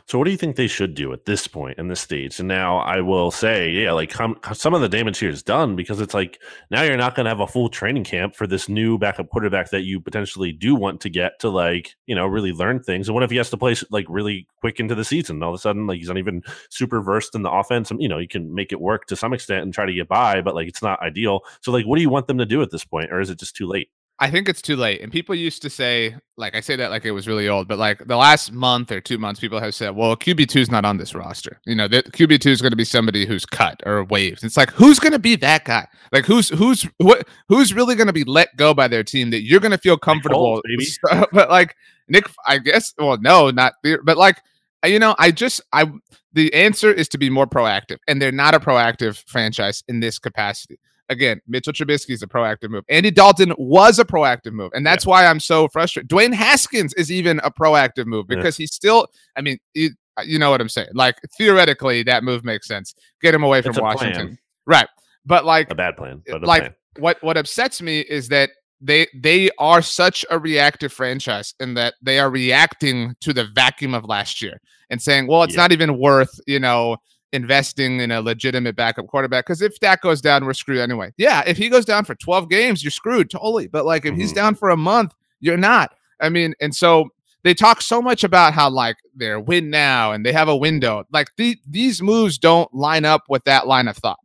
So, what do you think they should do at this point in this stage? And now I will say, yeah, like some of the damage here is done because it's like now you're not going to have a full training camp for this new backup quarterback that you potentially do want to get to, like, you know, really learn things. And what if he has to play like really quick into the season? All of a sudden, like, he's not even super versed in the offense. And, you know, you can make it work to some extent and try to get by, but like, it's not ideal. So, like, what do you want them to do at this point? Or is it just too late? I think it's too late. And people used to say, like, I say that like it was really old, but like the last month or two months, people have said, well, QB2 is not on this roster. You know, that QB2 is going to be somebody who's cut or waived. It's like, who's going to be that guy? Like, who's, who's, what, who's really going to be let go by their team that you're going to feel comfortable? but like, Nick, I guess, well, no, not, but like, uh, you know, I just, I, the answer is to be more proactive. And they're not a proactive franchise in this capacity again, Mitchell Trubisky is a proactive move. Andy Dalton was a proactive move. And that's yeah. why I'm so frustrated. Dwayne Haskins is even a proactive move because yeah. he's still, I mean, he, uh, you know what I'm saying? Like, theoretically, that move makes sense. Get him away from Washington. Plan. Right. But like, a bad plan. Uh, but like, plan. what, what upsets me is that they they are such a reactive franchise in that they are reacting to the vacuum of last year and saying, well, it's yeah. not even worth, you know, investing in a legitimate backup quarterback because if Dak goes down, we're screwed anyway. Yeah, if he goes down for 12 games, you're screwed totally. But like if mm-hmm. he's down for a month, you're not. I mean, and so they talk so much about how like they're win now and they have a window. Like the, these moves don't line up with that line of thought.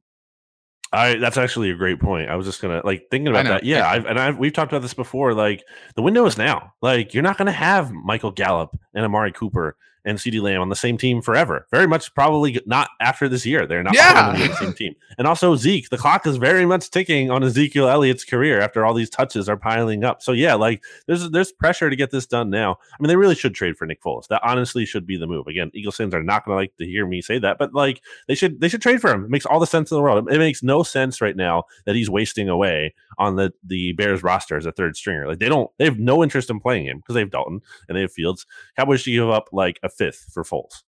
I that's actually a great point. I was just gonna like thinking about that. Yeah, I've, and I've we've talked about this before. Like the window is now. Like you're not gonna have Michael Gallup and Amari Cooper and CeeDee Lamb on the same team forever. Very much probably not after this year. They're not yeah. on the same team. And also Zeke, the clock is very much ticking on Ezekiel Elliott's career after all these touches are piling up. So yeah, like there's there's pressure to get this done now. I mean, they really should trade for Nick Foles. That honestly should be the move. Again, Eagles fans are not going to like to hear me say that, but like they should they should trade for him. It makes all the sense in the world. It makes no sense right now that he's wasting away on the the Bears roster as a third stringer. Like they don't they have no interest in playing him because they have Dalton and they have Fields. Cowboys should give up like a fifth for Foles.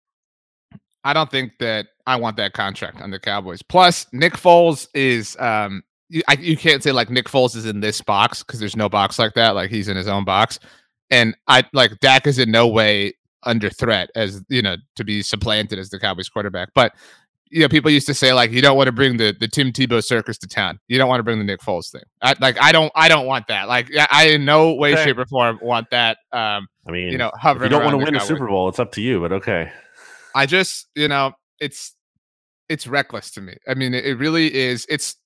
I don't think that I want that contract on the Cowboys. Plus, Nick Foles is um you, I, you can't say like Nick Foles is in this box because there's no box like that. Like he's in his own box, and I like Dak is in no way under threat as you know to be supplanted as the Cowboys quarterback. But you know, people used to say like you don't want to bring the the Tim Tebow circus to town. You don't want to bring the Nick Foles thing. I, like I don't I don't want that. Like I in no way, okay. shape, or form want that. Um, I mean, you know, hovering. you don't want to win a Super Bowl, it's up to you. But okay. I just you know it's it's reckless to me. I mean, it, it really is. It's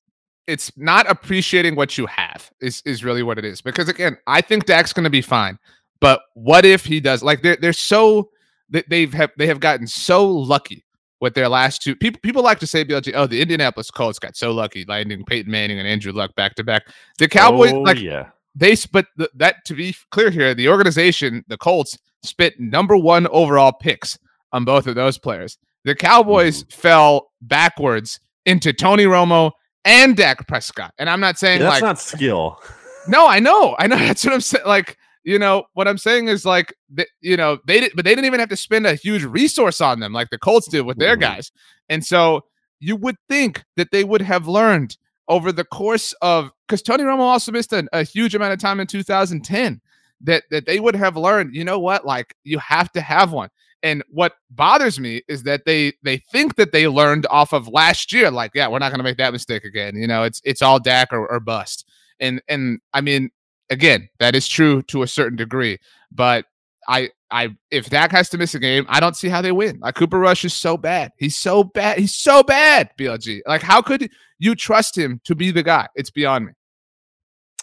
it's not appreciating what you have is is really what it is. Because again, I think Dak's going to be fine. But what if he does? Like they're they're so they've have they have gotten so lucky with their last two people. People like to say, BLG, oh, the Indianapolis Colts got so lucky landing Peyton Manning and Andrew Luck back to back. The Cowboys, oh, like, yeah, they but the, that to be clear here, the organization, the Colts, spit number one overall picks on both of those players. The Cowboys mm. fell backwards into Tony Romo and Dak Prescott, and I'm not saying yeah, that's like, not skill. No, I know, I know. That's what I'm saying. Like you know what I'm saying is like you know they did, but they didn't even have to spend a huge resource on them like the Colts did with their mm-hmm. guys, and so you would think that they would have learned over the course of because Tony Romo also missed a, a huge amount of time in 2010 that that they would have learned. You know what? Like you have to have one. And what bothers me is that they they think that they learned off of last year. Like, yeah, we're not going to make that mistake again. You know, it's it's all Dak or, or bust. And and I mean, again, that is true to a certain degree. But I I if Dak has to miss a game, I don't see how they win. Like Cooper Rush is so bad. He's so bad. He's so bad, BLG. Like, how could you trust him to be the guy? It's beyond me.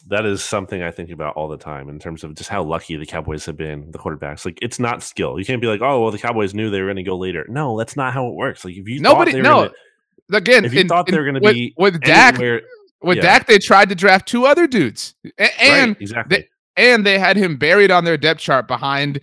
That is something I think about all the time in terms of just how lucky the Cowboys have been, the quarterbacks. Like, it's not skill. You can't be like, oh, well, the Cowboys knew they were going to go later. No, that's not how it works. Like, if you nobody, no, gonna, again, if you in, thought they were going to be with Dak, with yeah. Dak, they tried to draft two other dudes, and, right, exactly, they, and they had him buried on their depth chart behind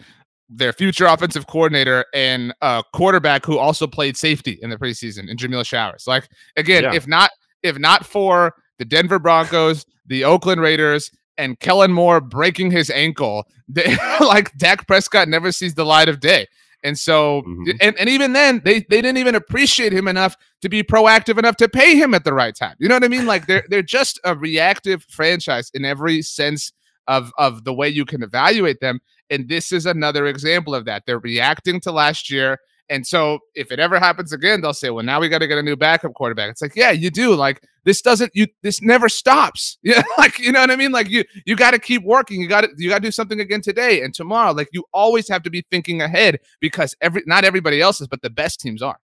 their future offensive coordinator and a quarterback who also played safety in the preseason in Jameill Showers. Like again, yeah. if not if not for the Denver Broncos, the Oakland Raiders, and Kellen Moore breaking his ankle, they, like Dak Prescott never sees the light of day. And so, mm-hmm. and, and even then, they, they didn't even appreciate him enough to be proactive enough to pay him at the right time. You know what I mean? Like they're they're just a reactive franchise in every sense of of the way you can evaluate them. And this is another example of that. They're reacting to last year. And so if it ever happens again, they'll say, well, now we got to get a new backup quarterback. It's like, yeah, you do. Like this doesn't you this never stops. Yeah. like, you know what I mean? Like you you got to keep working. You got to you got to do something again today and tomorrow. Like you always have to be thinking ahead because every not everybody else is, but the best teams are.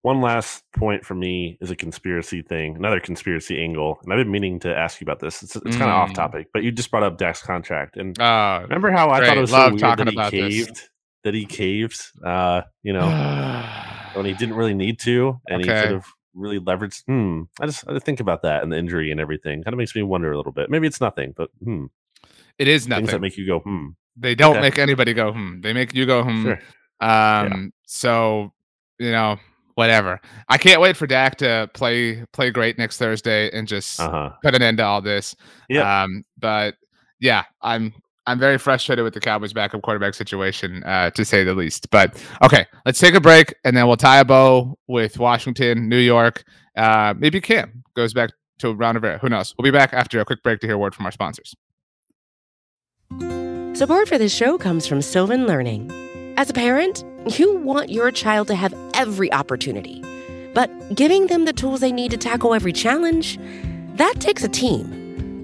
One last point for me is a conspiracy thing, another conspiracy angle. And I've been meaning to ask you about this. It's, it's mm. kind of off topic, but you just brought up Dak's contract. And uh, remember how I thought it was Love so weird that he caved? This that he caved, uh, you know, when he didn't really need to, and okay. he could have really leveraged. Hmm. I just I think about that and the injury and everything. Kind of makes me wonder a little bit. Maybe it's nothing, but hmm. It is nothing. Things that make you go hmm. They don't okay. make anybody go hmm. They make you go hmm. Sure. Um. Yeah. So you know, whatever. I can't wait for Dak to play play great next Thursday and just uh-huh. put an end to all this. Yeah. Um. But yeah, I'm I'm very frustrated with the Cowboys' backup quarterback situation, uh, to say the least. But okay, let's take a break and then we'll tie a bow with Washington, New York. Uh, maybe Cam goes back to of air. Who knows? We'll be back after a quick break to hear a word from our sponsors. Support for this show comes from Sylvan Learning. As a parent, you want your child to have every opportunity, but giving them the tools they need to tackle every challenge, that takes a team.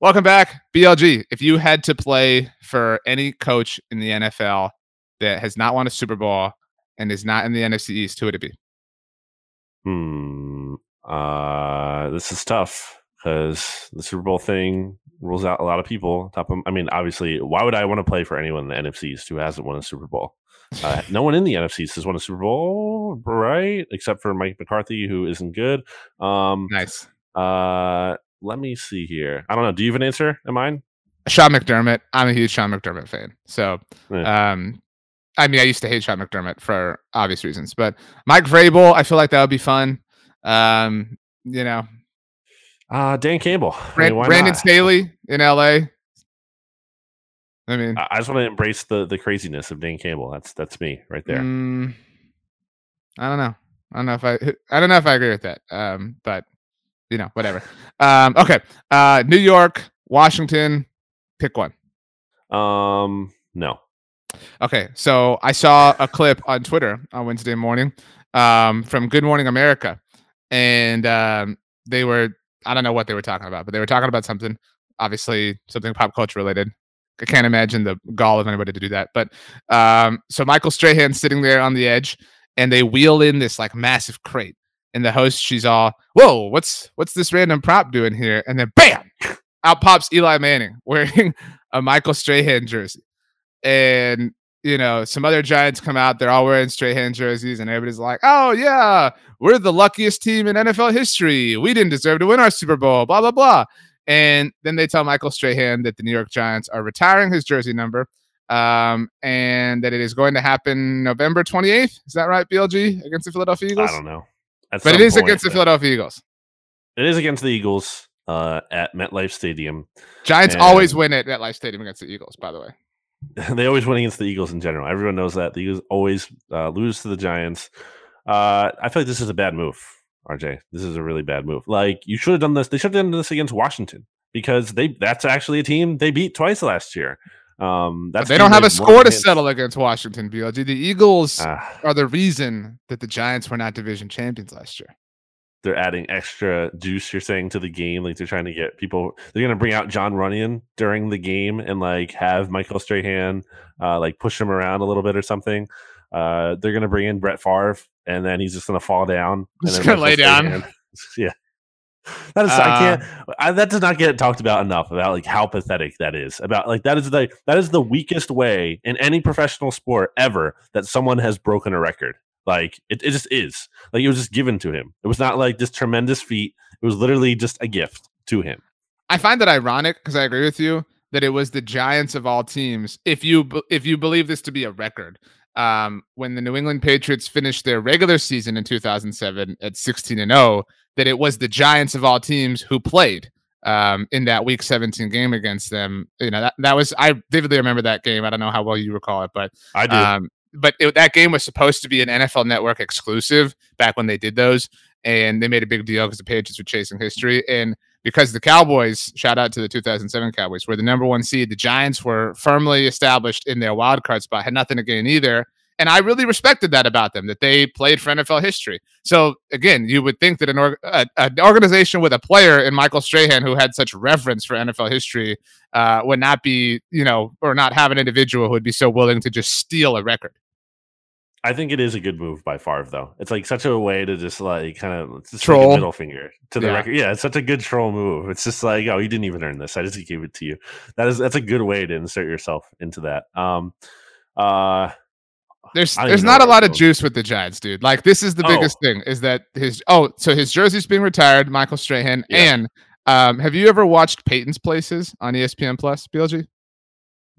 Welcome back, BLG. If you had to play for any coach in the NFL that has not won a Super Bowl and is not in the NFC East, who would it be? Hmm. Uh, this is tough because the Super Bowl thing rules out a lot of people. Top of, I mean, obviously, why would I want to play for anyone in the NFC East who hasn't won a Super Bowl? Uh, no one in the NFC East has won a Super Bowl, right? Except for Mike McCarthy, who isn't good. Um, nice. Uh, let me see here. I don't know. Do you have an answer in mind? Sean McDermott. I'm a huge Sean McDermott fan. So, yeah. um, I mean, I used to hate Sean McDermott for obvious reasons, but Mike Vrabel, I feel like that would be fun. Um, you know, uh, Dan Campbell, Brand- I mean, Brandon not? Staley in LA. I mean, I, just want to embrace the the craziness of Dan Campbell. That's that's me right there. Mm, I don't know. I don't know if I I don't know if I agree with that. Um, but you know, whatever. Um, okay. Uh, New York, Washington, pick one. Um, no. Okay, so I saw a clip on Twitter on Wednesday morning um, from Good Morning America, and um, they were I don't know what they were talking about, but they were talking about something, obviously something pop culture related. I can't imagine the gall of anybody to do that. But um, so Michael Strahan sitting there on the edge, and they wheel in this like massive crate, and the host she's all, "Whoa, what's what's this random prop doing here?" And then bam, out pops Eli Manning wearing a Michael Strahan jersey, and you know, some other Giants come out, they're all wearing Strahan jerseys, and everybody's like, oh, yeah, we're the luckiest team in NFL history. We didn't deserve to win our Super Bowl, blah, blah, blah. And then they tell Michael Strahan that the New York Giants are retiring his jersey number um, and that it is going to happen November 28th. Is that right, BLG, against the Philadelphia Eagles? I don't know. But it is point, against the Philadelphia Eagles. It is against the Eagles uh, at MetLife Stadium. Giants and... always win at MetLife Stadium against the Eagles, by the way. they always win against the Eagles in general. Everyone knows that the Eagles always uh, lose to the Giants. Uh, I feel like this is a bad move, RJ. This is a really bad move. Like you should have done this. They should have done this against Washington because they that's actually a team they beat twice last year. Um, that's they don't have a score to settle against Washington. BLG. The Eagles uh, are the reason that the Giants were not division champions last year. They're adding extra juice you're saying to the game like they're trying to get people they're going to bring out Jon Runyan during the game and like have Michael Strahan uh, like push him around a little bit or something. Uh, they're going to bring in Brett Favre and then he's just going to fall down and just going to lay down. Yeah that is uh, I can't I, that does not get talked about enough about like how pathetic that is about like that is the that is the weakest way in any professional sport ever that someone has broken a record like it, it just is. Like it was just given to him. It was not like this tremendous feat. It was literally just a gift to him. I find that ironic because I agree with you that it was the Giants of all teams. If you if you believe this to be a record, um, when the New England Patriots finished their regular season in 2007 at 16 and 0, that it was the Giants of all teams who played um, in that Week 17 game against them. You know that that was I vividly remember that game. I don't know how well you recall it, but I do. Um, but it, that game was supposed to be an NFL Network exclusive back when they did those, and they made a big deal because the Patriots were chasing history, and because the Cowboys, shout out to the 2007 Cowboys, were the number one seed. The Giants were firmly established in their wild card spot, had nothing to gain either. And I really respected that about them, that they played for NFL history. So again, you would think that an, a, an organization with a player in Michael Strahan who had such reverence for NFL history uh, would not be, you know, or not have an individual who would be so willing to just steal a record. I think it is a good move by Favre, though. It's like such a way to just like kind of just troll like middle finger to the yeah. record. Yeah, it's such a good troll move. It's just like, oh, you didn't even earn this. I just gave it to you. That is that's a good way to insert yourself into that. Um, uh, there's there's not a lot of juice with the Giants, dude. Like this is the oh. biggest thing is that his oh so his jersey's being retired, Michael Strahan, yeah. and um, have you ever watched Peyton's Places on ESPN Plus, BLG?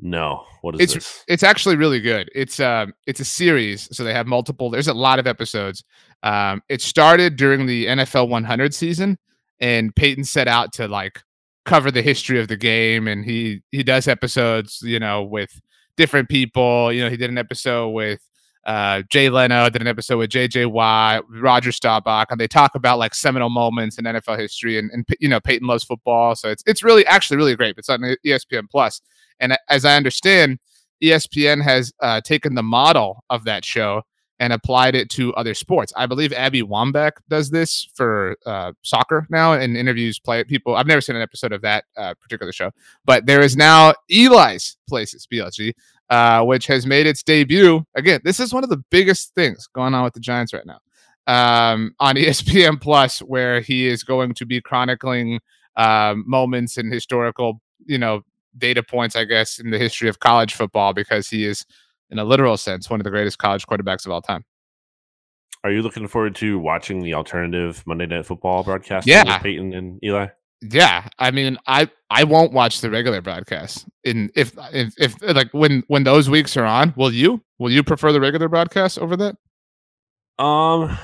No, what is it's, this? It's actually really good. It's um it's a series, so they have multiple. There's a lot of episodes. Um, it started during the NFL 100 season, and Peyton set out to like cover the history of the game, and he he does episodes, you know, with different people. You know, he did an episode with uh, Jay Leno, did an episode with JJ Watt, Roger Staubach, and they talk about like seminal moments in NFL history. And, and you know, Peyton loves football, so it's it's really actually really great. It's on ESPN Plus, and as I understand, ESPN has uh, taken the model of that show and applied it to other sports. I believe Abby Wambach does this for uh, soccer now and interviews play people. I've never seen an episode of that uh, particular show, but there is now Eli's Places BLG, uh, which has made its debut. Again, this is one of the biggest things going on with the Giants right now um, on ESPN Plus, where he is going to be chronicling um, moments and historical, you know, data points, I guess, in the history of college football because he is in a literal sense, one of the greatest college quarterbacks of all time. Are you looking forward to watching the alternative Monday Night Football broadcast? Yeah, Peyton and Eli. Yeah, I mean, I I won't watch the regular broadcast. In if if if like when when those weeks are on, will you? Will you prefer the regular broadcast over that? Um,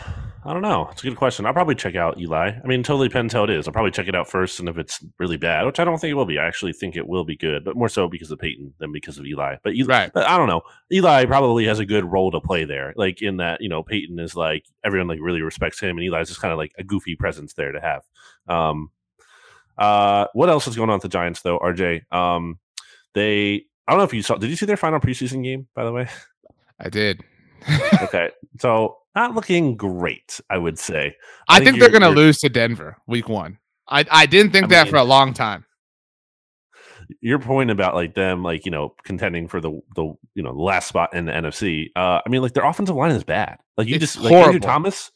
I don't know. It's a good question. I'll probably check out Eli. I mean, totally depends how it is. I'll probably check it out first, and if it's really bad, which I don't think it will be, I actually think it will be good, but more so because of Peyton than because of Eli. But, Eli, right. but I don't know. Eli probably has a good role to play there, like in that you know Peyton is like everyone like really respects him, and Eli's just kind of like a goofy presence there to have. Um, uh, what else is going on with the Giants though, RJ? Um, they I don't know if you saw. Did you see their final preseason game? By the way, I did. okay, so not looking great, I would say. I, I think, think they're going to lose to Denver week one. I, I didn't think I that mean, for a long time. Your point about like them, like you know, contending for the the you know the last spot in the NFC. Uh, I mean, like their offensive line is bad. Like you it's just horrible. like Andrew Thomas,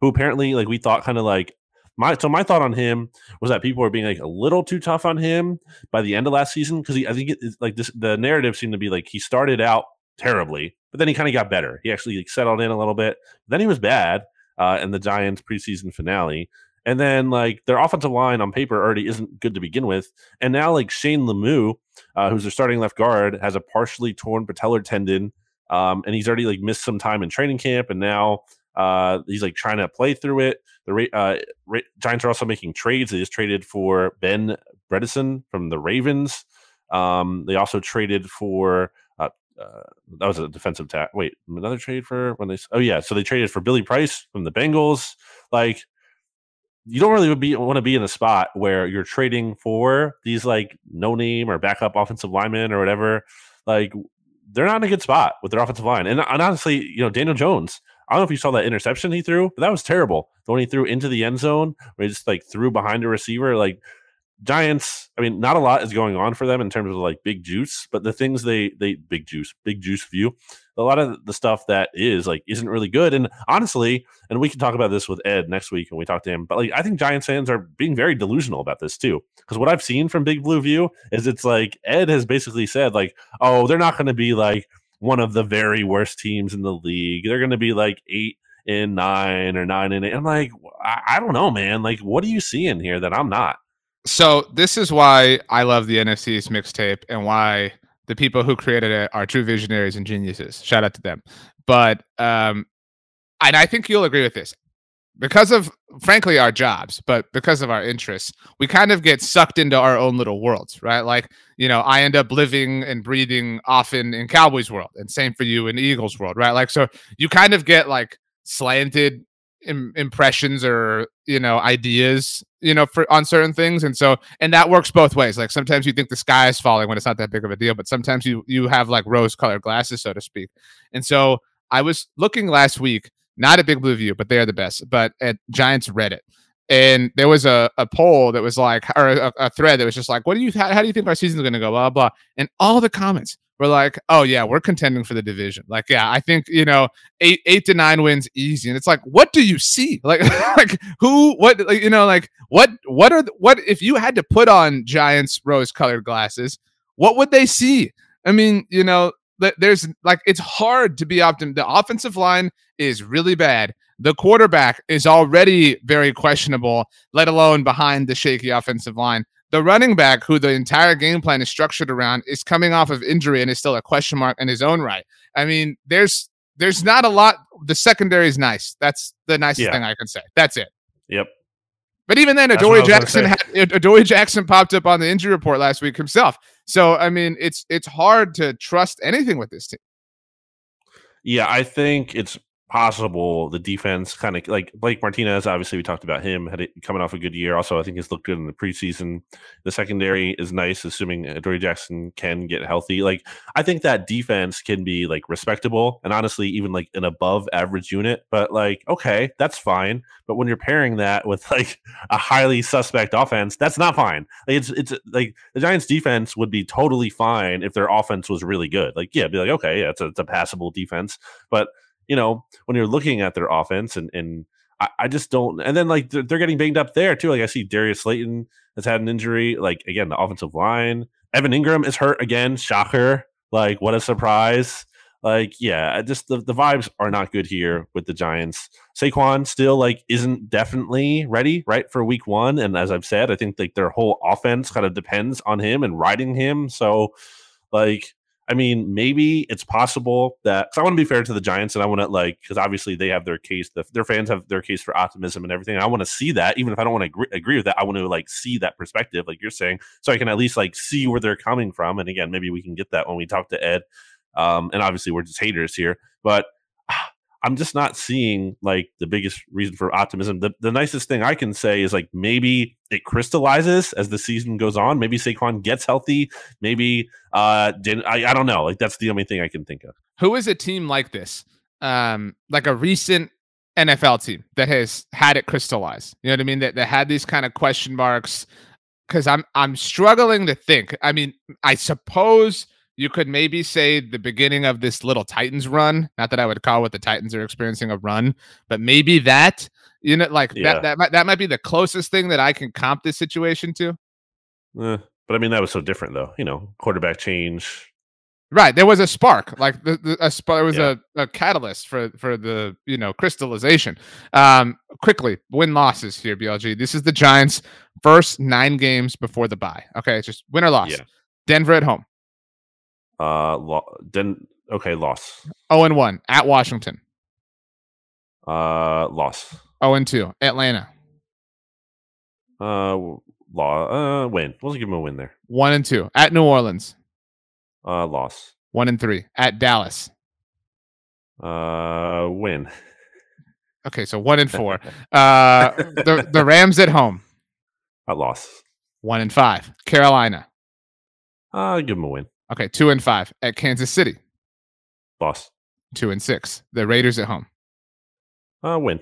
who apparently like we thought kind of like my so my thought on him was that people were being like a little too tough on him by the end of last season because I think it's like this the narrative seemed to be like he started out terribly but then he kind of got better. He actually like, settled in a little bit. Then he was bad uh, in the Giants preseason finale. And then like their offensive line on paper already isn't good to begin with. And now like Shane Lemieux, uh, who's their starting left guard, has a partially torn patellar tendon. Um, and he's already like missed some time in training camp, and now uh, he's like trying to play through it. The uh, Ra- Giants are also making trades. They just traded for Ben Bredeson from the Ravens. Um, they also traded for uh, that was a defensive tag. Wait, another trade for when they? Oh yeah, so they traded for Billy Price from the Bengals. Like, you don't really be, want to be in a spot where you're trading for these like no name or backup offensive linemen or whatever. Like, they're not in a good spot with their offensive line. And, and honestly, you know, Daniel Jones. I don't know if you saw that interception he threw, but that was terrible. The one he threw into the end zone, where he just like threw behind a receiver, like Giants, I mean, not a lot is going on for them in terms of like big juice, but the things they they big juice, big juice view, a lot of the stuff that is like isn't really good. And honestly, and we can talk about this with Ed next week when we talk to him. But like, I think Giants fans are being very delusional about this too, because what I've seen from Big Blue View is it's like Ed has basically said like, oh, they're not going to be like one of the very worst teams in the league. They're going to be like eight in nine or nine and eight. I'm like, I, I don't know, man. Like, what are you seeing here that I'm not? So this is why I love the NFC East mixtape and why the people who created it are true visionaries and geniuses. Shout out to them. But um, and I think you'll agree with this. Because of frankly our jobs, but because of our interests, we kind of get sucked into our own little worlds, right? Like, you know, I end up living and breathing often in Cowboys world, and same for you in Eagles world, right? Like, so you kind of get like slanted Im- impressions or you know ideas you know for on certain things and so and that works both ways like sometimes you think the sky is falling when it's not that big of a deal but sometimes you you have like rose colored glasses so to speak and so i was looking last week not at big blue view but they are the best but at giants reddit and there was a, a poll that was like or a, a thread that was just like what do you how, how do you think our season's going to go blah blah and all the comments we're like, oh yeah, we're contending for the division. Like, yeah, I think you know, eight eight to nine wins easy. And it's like, what do you see? Like, like who, what, like, you know, like what, what are the, what if you had to put on Giants rose colored glasses? What would they see? I mean, you know, there's like it's hard to be optimistic. The offensive line is really bad. The quarterback is already very questionable, let alone behind the shaky offensive line the running back who the entire game plan is structured around is coming off of injury and is still a question mark in his own right. I mean, there's there's not a lot. The secondary is nice. That's the nicest yeah. thing I can say. That's it. Yep. But even then, Adoree Jackson had, Adoree Jackson popped up on the injury report last week himself. So I mean, it's it's hard to trust anything with this team. Yeah, I think it's possible the defense kind of like Blake Martinez. Obviously, we talked about him had it coming off a good year. Also, I think he's looked good in the preseason. The secondary is nice, assuming Dory Jackson can get healthy. Like I think that defense can be like respectable and honestly even like an above average unit. But like okay, that's fine. But when you're pairing that with like a highly suspect offense, that's not fine. Like, it's it's like the Giants' defense would be totally fine if their offense was really good. Like yeah, be like okay, yeah, it's a, it's a passable defense, but you know, when you're looking at their offense and and I, I just don't. And then like they're, they're, getting banged up there too. Like I see Darius Slayton has had an injury. Like again, the offensive line. Evan Engram is hurt again. Shocker. Like what a surprise. Like yeah, just the, the vibes are not good here with the Giants. Saquon still like isn't definitely ready right for Week One. And as I've said, I think like their whole offense kind of depends on him and riding him. So like I mean, maybe it's possible that because I want to be fair to the Giants and I want to like because obviously they have their case, the, their fans have their case for optimism and everything. And I want to see that, even if I don't want to agree, agree with that, I want to like see that perspective, like you're saying, so I can at least like see where they're coming from. And again, maybe we can get that when we talk to Ed. Um, and obviously we're just haters here, but I'm just not seeing like the biggest reason for optimism. The, the nicest thing I can say is like maybe it crystallizes as the season goes on. Maybe Saquon gets healthy. Maybe uh, I, I don't know. Like that's the only thing I can think of. Who is a team like this? Um, like a recent NFL team that has had it crystallize. You know what I mean? That that had these kind of question marks. Because I'm I'm struggling to think. I mean, I suppose you could maybe say the beginning of this little Titans run. Not that I would call what the Titans are experiencing a run, but maybe that you know, like yeah. that that might, that might be the closest thing that I can comp this situation to. Eh, but I mean, that was so different, though. You know, quarterback change. Right, there was a spark, like the, the a spark. Was yeah. a, a catalyst for for the you know crystallization. Um, quickly, win losses here, BLG. This is the Giants' first nine games before the bye. Okay, it's just win or loss. Yeah. Denver at home. Uh, lo- then okay, loss. Oh and one at Washington. Uh, loss. Oh and two, Atlanta. Uh, law. Uh, win. We'll give him a win there. One and two at New Orleans. Uh, loss. One and three at Dallas. Uh, win. Okay, so one and four. uh, the the Rams at home. A loss. One and five. Carolina. Uh, give him a win. Okay, two and five at Kansas City. Loss. Two and six. The Raiders at home. Uh, win.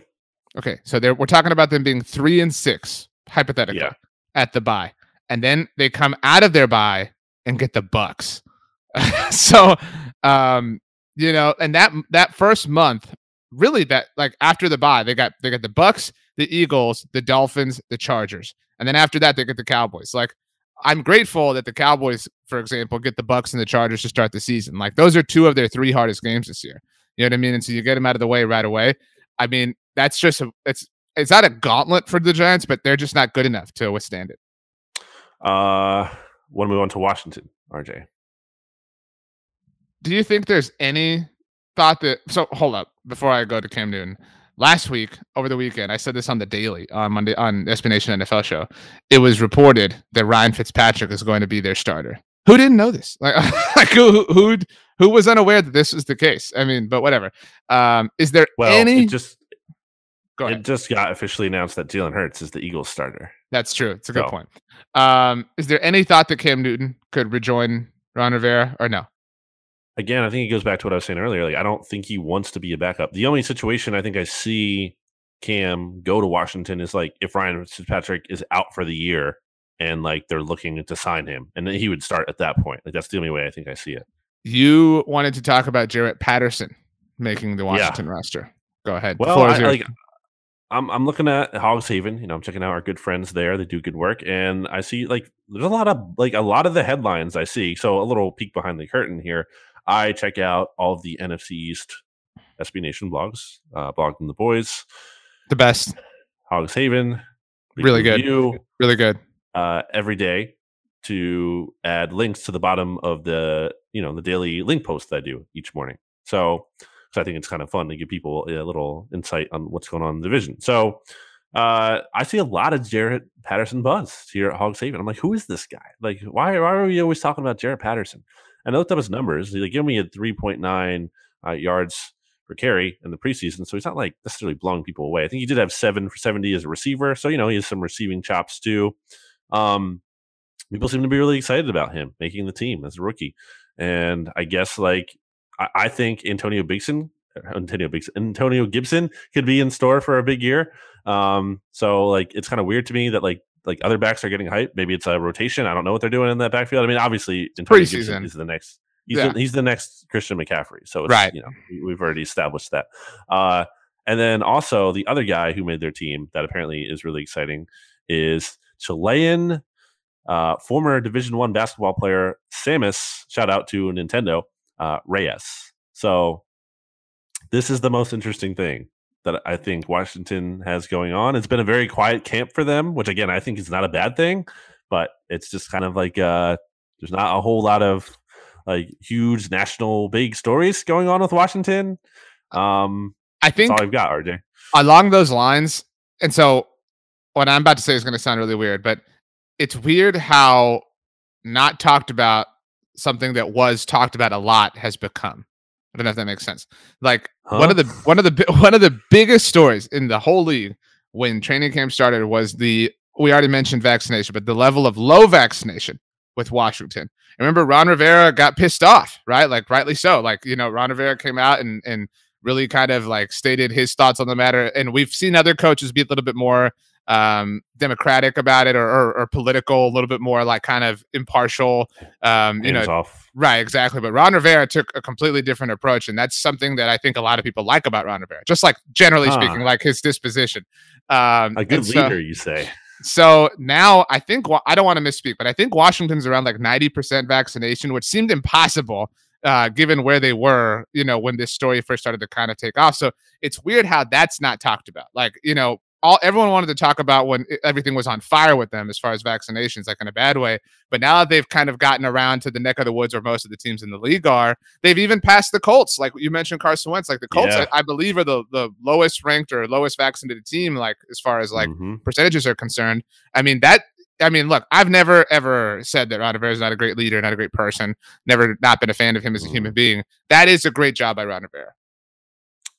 Okay, so we're talking about them being three and six, hypothetically, yeah. at the bye, and then they come out of their bye and get the Bucs. so, um, you know, and that that first month, really, that like after the bye, they got they got the Bucs, the Eagles, the Dolphins, the Chargers, and then after that, they get the Cowboys. Like, I'm grateful that the Cowboys, for example, get the Bucs and the Chargers to start the season. Like, those are two of their three hardest games this year. You know what I mean? And so you get them out of the way right away. I mean, that's just a it's it's not a gauntlet for the Giants, but they're just not good enough to withstand it. Uh, want to move on to Washington, RJ? Do you think there's any thought that? So hold up before I go to Cam Newton. Last week, over the weekend, I said this on the daily on Monday on SB Nation NFL show. It was reported that Ryan Fitzpatrick is going to be their starter. Who didn't know this? Like, like who who who was unaware that this was the case? I mean, but whatever. Um, is there well, any? just Go ahead. It just got officially announced that Jalen Hurts is the Eagles starter. That's true. It's a good so. point. Um, is there any thought that Cam Newton could rejoin Ron Rivera or no? Again, I think it goes back to what I was saying earlier. Like, I don't think he wants to be a backup. The only situation I think I see Cam go to Washington is like if Ryan Fitzpatrick is out for the year and like they're looking to sign him, and then he would start at that point. Like that's the only way I think I see it. You wanted to talk about Jaret Patterson making the Washington yeah. roster. Go ahead. Well, I, like I'm I'm looking at Hogs Haven. You know, I'm checking out our good friends there. They do good work, and I see like there's a lot of like a lot of the headlines I see. So a little peek behind the curtain here. I check out all of the NFC East SB Nation blogs, uh, Blogging the Boys, the best. Hogs Haven, really good, really good. uh, every day to add links to the bottom of the you know the daily link post that I do each morning. So, so I think it's kind of fun to give people a little insight on what's going on in the division. So uh, I see a lot of Jaret Patterson buzz here at Hog Haven. I'm like, who is this guy? Like, why, why are we always talking about Jaret Patterson? And I looked up his numbers. He like, give me a 3.9 uh, yards per carry in the preseason. So he's not like necessarily blowing people away. I think he did have seven for 70 as a receiver. So, you know, he has some receiving chops too. Um, people seem to be really excited about him making the team as a rookie. And I guess like, I, I think Antonio Bigson Antonio Bigson, Antonio Gibson could be in store for a big year. Um, so like it's kind of weird to me that like like other backs are getting hype. Maybe it's a rotation. I don't know what they're doing in that backfield. I mean, obviously Antonio Gibson is the next. He's, yeah. the, he's the next Christian McCaffrey. So right, you know, we've already established that. Uh, and then also the other guy who made their team that apparently is really exciting is Chilean uh, former Division One basketball player Samus. Shout out to Nintendo uh, Reyes. So this is the most interesting thing that I think Washington has going on. It's been a very quiet camp for them, which again I think is not a bad thing, but it's just kind of like uh, there's not a whole lot of like huge national big stories going on with Washington. Um, I think all I've got, RJ. Along those lines, and so what I'm about to say is going to sound really weird, but it's weird how not talked about something that was talked about a lot has become. I don't know if that makes sense. Like huh? one of the one of the one of the biggest stories in the whole league when training camp started was the we already mentioned vaccination, but the level of low vaccination with Washington. remember, Ron Rivera got pissed off, right? Like rightly so. Like you know, Ron Rivera came out and and really kind of like stated his thoughts on the matter, and we've seen other coaches be a little bit more um, democratic about it or, or, or, political, a little bit more like kind of impartial. Um, you Hands know, off. right? Exactly. But Ron Rivera took a completely different approach, and that's something that I think a lot of people like about Ron Rivera. Just like generally huh. speaking, like his disposition. Um, a good leader, so, you say. So now I think I don't want to misspeak, but I think Washington's around like ninety percent vaccination, which seemed impossible uh, given where they were, you know, when this story first started to kind of take off. So it's weird how that's not talked about. Like, you know, all everyone wanted to talk about when everything was on fire with them as far as vaccinations, like in a bad way. But now that they've kind of gotten around to the neck of the woods where most of the teams in the league are, they've even passed the Colts. Like you mentioned, Carson Wentz. Like the Colts, yeah. I, I, believe, are the the lowest ranked or lowest vaccinated team, like as far as like mm-hmm. percentages are concerned. I mean that. I mean, look, I've never ever said that Ron Rivera is not a great leader, not a great person. Never not been a fan of him as a human mm-hmm. being. That is a great job by Ron Rivera.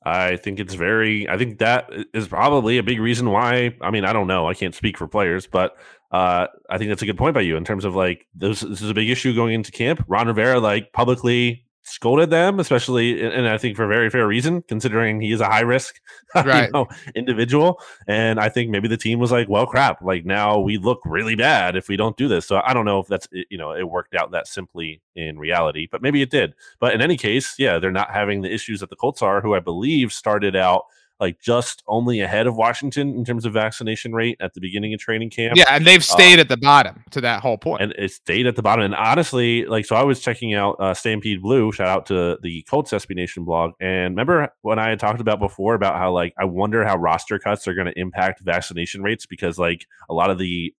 I think it's very. I think that is probably a big reason why. I mean, I don't know. I can't speak for players, but uh, I think that's a good point by you in terms of like this. This is a big issue going into camp. Ron Rivera like publicly scolded them, especially, and I think for very fair reason, considering he is a high risk right. you know, individual. And I think maybe the team was like, well, crap, like now we look really bad if we don't do this. So I don't know if that's, you know, it worked out that simply in reality, but maybe it did. But in any case, yeah, they're not having the issues that the Colts are, who I believe started out like just only ahead of Washington in terms of vaccination rate at the beginning of training camp. Yeah, and they've stayed um, at the bottom to that whole point. And it stayed at the bottom. And honestly, like so I was checking out uh, Stampede Blue, shout out to the Colts SB Nation blog. And remember when I had talked about before about how like I wonder how roster cuts are going to impact vaccination rates because like a lot of the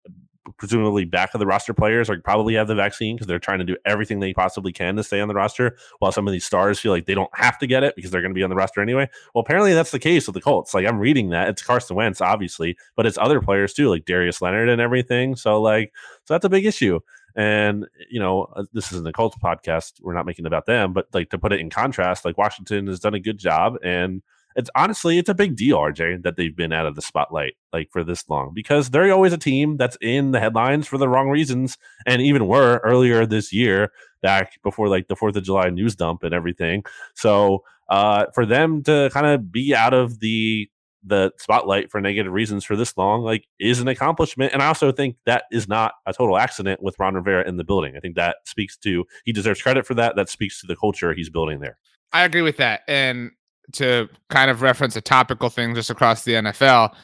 presumably back of the roster players are probably have the vaccine because they're trying to do everything they possibly can to stay on the roster, while some of these stars feel like they don't have to get it because they're going to be on the roster anyway. Well, apparently that's the case with the Colts. Like I'm reading that it's Carson Wentz, obviously, but it's other players too, like Darius Leonard and everything. So like, so that's a big issue. And you know, uh, this isn't a Colts podcast. We're not making about them, but like to put it in contrast, like Washington has done a good job and it's honestly it's a big deal, RJ, that they've been out of the spotlight like for this long because they're always a team that's in the headlines for the wrong reasons, and even were earlier this year, back before like the Fourth of July news dump and everything. So uh, for them to kind of be out of the the spotlight for negative reasons for this long, like, is an accomplishment. And I also think that is not a total accident with Ron Rivera in the building. I think that speaks to he deserves credit for that. That speaks to the culture he's building there. I agree with that, and to kind of reference a topical thing just across the NFL,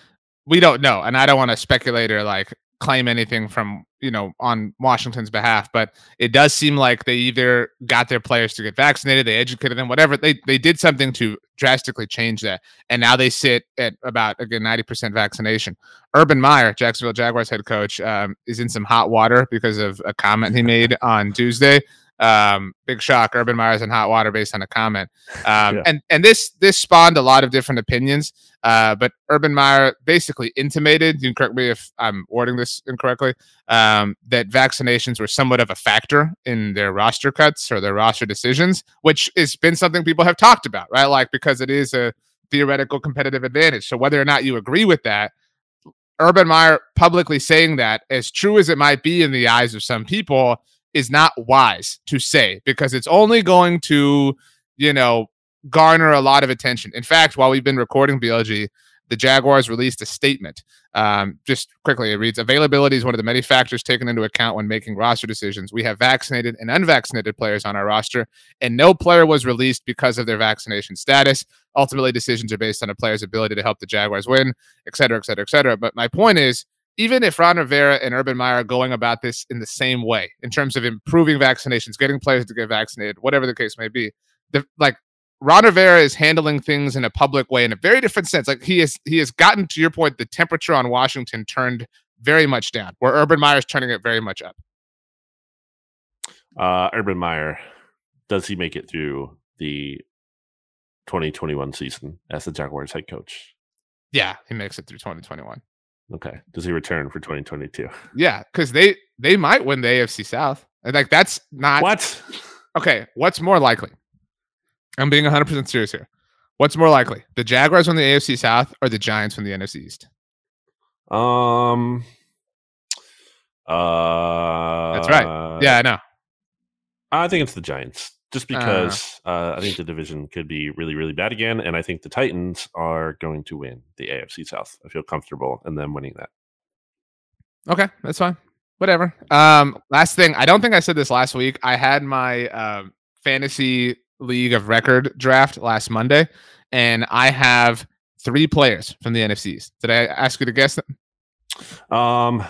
we don't know, and I don't want to speculate or like claim anything from you know, on Washington's behalf, but it does seem like they either got their players to get vaccinated, they educated them, whatever. They they did something to drastically change that, and now they sit at about again ninety percent vaccination. Urban Meyer, Jacksonville Jaguars head coach, um, is in some hot water because of a comment he made on Tuesday. Um, big shock. Urban Meyer's in hot water based on a comment. Um, yeah. and and this this spawned a lot of different opinions. Uh, but Urban Meyer basically intimated, you can correct me if I'm wording this incorrectly, um, that vaccinations were somewhat of a factor in their roster cuts or their roster decisions, which has been something people have talked about, right? Like because it is a theoretical competitive advantage. So whether or not you agree with that, Urban Meyer publicly saying that, as true as it might be in the eyes of some people, is not wise to say because it's only going to, you know, garner a lot of attention. In fact, while we've been recording BLG, the Jaguars released a statement. Um, just quickly, it reads Availability is one of the many factors taken into account when making roster decisions. We have vaccinated and unvaccinated players on our roster, and no player was released because of their vaccination status. Ultimately, decisions are based on a player's ability to help the Jaguars win, et cetera, et cetera, et cetera. But my point is, even if Ron Rivera and Urban Meyer are going about this in the same way in terms of improving vaccinations, getting players to get vaccinated, whatever the case may be, the, like Ron Rivera is handling things in a public way in a very different sense. Like he has he has gotten to your point, the temperature on Washington turned very much down, where Urban Meyer is turning it very much up. Uh, Urban Meyer, does he make it through the 2021 season as the Jaguars head coach? Yeah, he makes it through 2021. Okay. Does he return for 2022? Yeah, because they they might win the AFC South. And like that's not what. Okay, what's more likely? I'm being 100 percent serious here. What's more likely, the Jaguars win the AFC South or the Giants win the NFC East? Um. Uh. That's right. Yeah, I know. I think it's the Giants just uh. because uh, uh, I think the division could be really, really bad again, and I think the Titans are going to win the AFC South. I feel comfortable in them winning that. Okay, that's fine. Whatever. Um, last thing, I don't think I said this last week. I had my uh, fantasy league of record draft last Monday, and I have three players from the NFC East. Did I ask you to guess them? Um,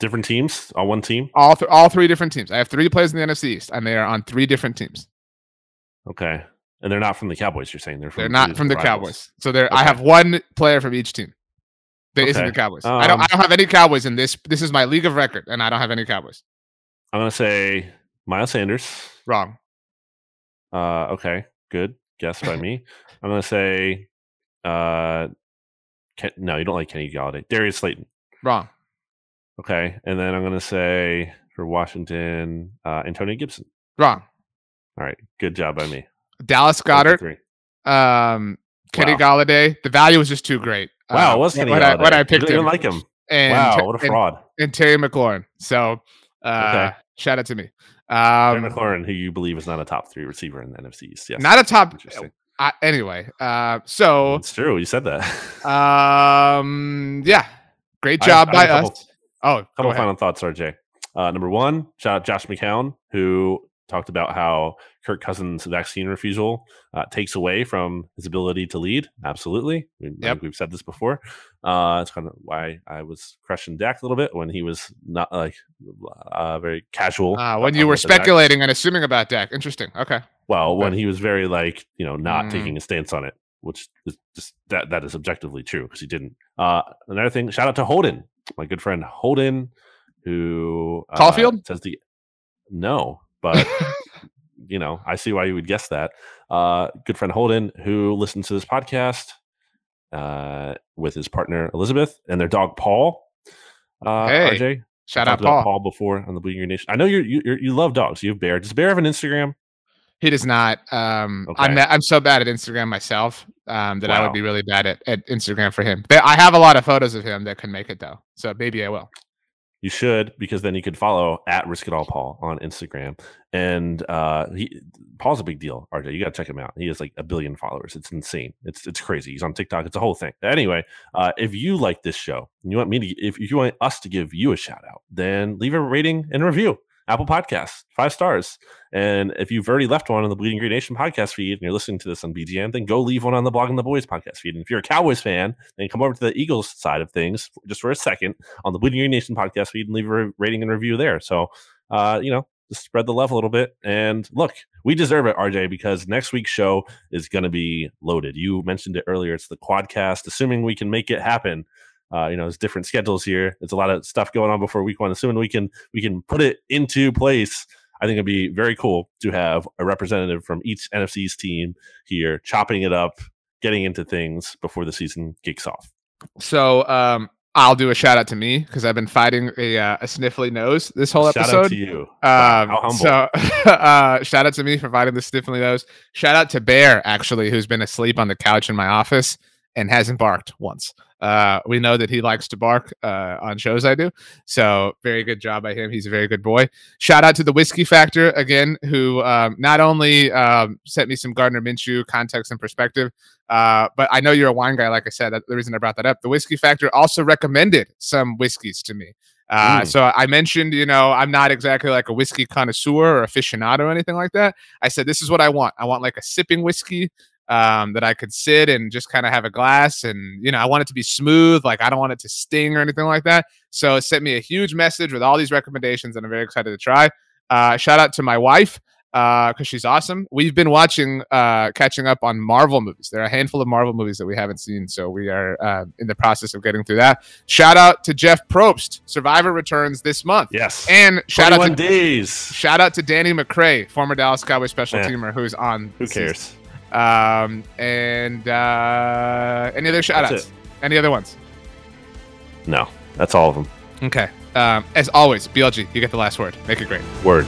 different teams on one team? All th- all three different teams. I have three players in the NFC East, and they are on three different teams. Okay, and they're not from the Cowboys. You're saying they're from they're not from the rivals. Cowboys. So they're okay. I have one player from each team. That okay. isn't the Cowboys. Um, I don't. I don't have any Cowboys in this. This is my league of record, and I don't have any Cowboys. I'm gonna say Miles Sanders. Wrong. Uh, okay, good guess by me. I'm gonna say, uh, Ken, no, you don't like Kenny Golladay. Darius Slayton. Wrong. Okay, and then I'm going to say for Washington, uh, Antonio Gibson. Wrong. All right, good job by me. Dallas Goedert. Um, Kenny wow. Golladay. The value was just too great. Wow, uh, was Kenny Golladay? I, I picked you him, like him. And, wow, what a fraud! And, and Terry McLaurin. So, uh, okay. shout out to me. Um, Terry McLaurin, who you believe is not a top three receiver in the NFC East. Yes, not a top. Uh, anyway, uh, so it's true. You said that. um, yeah, great job I, by I us. Oh, a couple final thoughts, RJ. Uh, number one, shout out Josh McCown, who talked about how Kirk Cousins' vaccine refusal uh, takes away from his ability to lead. Absolutely. We, yep. we've said this before. Uh, it's kind of why I was crushing Dak a little bit when he was not like uh, very casual. Uh, when you were speculating and assuming about Dak. Interesting. Okay. Well, okay. when he was very like, you know, not mm. taking a stance on it, which is just that, that is objectively true because he didn't. Uh, another thing, shout out to Holden my good friend Holden, who uh, Caulfield says the no, but you know I see why you would guess that. Uh, good friend Holden, who listens to this podcast uh, with his partner Elizabeth and their dog Paul. Uh, hey, RJ, shout out Paul. Paul before on the Bleeding Green Nation. I know you you you love dogs. You have Bear. Does Bear have an Instagram? He does not. Um, okay. I'm I'm so bad at Instagram myself um, that wow. I would be really bad at, at Instagram for him. But I have a lot of photos of him that can make it though, so maybe I will. You should because then you could follow at Risk It All Paul on Instagram, and uh, he Paul's a big deal. RJ, you got to check him out. He has like a billion followers. It's insane. It's it's crazy. He's on TikTok. It's a whole thing. Anyway, uh, if you like this show, and you want me to, if you want us to give you a shout out, then leave a rating and review Apple Podcasts, five stars. And if you've already left one on the Bleeding Green Nation podcast feed and you're listening to this on BGN, then go leave one on the Blog Blogging the Boys podcast feed. And if you're a Cowboys fan, then come over to the Eagles side of things just for a second on the Bleeding Green Nation podcast feed and leave a rating and review there. So, uh, you know, just spread the love a little bit. And look, we deserve it, RJ, because next week's show is going to be loaded. You mentioned it earlier. It's the quadcast, assuming we can make it happen. Uh, you know, there's different schedules here. There's a lot of stuff going on before week one. Assuming we can we can put it into place, I think it'd be very cool to have a representative from each NFC East team here, chopping it up, getting into things before the season kicks off. So, um, I'll do a shout out to me because I've been fighting a, uh, a sniffly nose this whole shout episode. Out to you. Um, wow, so, uh, shout out to me for fighting the sniffly nose. Shout out to Bear actually, who's been asleep on the couch in my office and hasn't barked once. Uh, we know that he likes to bark uh, on shows I do. So very good job by him. He's a very good boy. Shout out to the Whiskey Factor again, who um, not only um, sent me some Gardner Minshew context and perspective, uh, but I know you're a wine guy. Like I said, the reason I brought that up, the Whiskey Factor also recommended some whiskeys to me. Uh, mm. So I mentioned, you know, I'm not exactly like a whiskey connoisseur or aficionado or anything like that. I said, this is what I want. I want like a sipping whiskey um, that I could sit and just kind of have a glass. And, you know, I want it to be smooth. Like, I don't want it to sting or anything like that. So it sent me a huge message with all these recommendations, and I'm very excited to try. Uh, shout out to my wife because uh, she's awesome. We've been watching, uh, catching up on Marvel movies. There are a handful of Marvel movies that we haven't seen, so we are uh, in the process of getting through that. Shout out to Jeff Probst. Survivor returns this month. Yes, and shout out to days. Shout out to Danny McCray, former Dallas Cowboys special eh. teamer, who's on. Who cares? Season. Um, and uh, any other shout outs? Any other ones? No, that's all of them. Okay. Um, as always, BLG, you get the last word. Make it great. Word.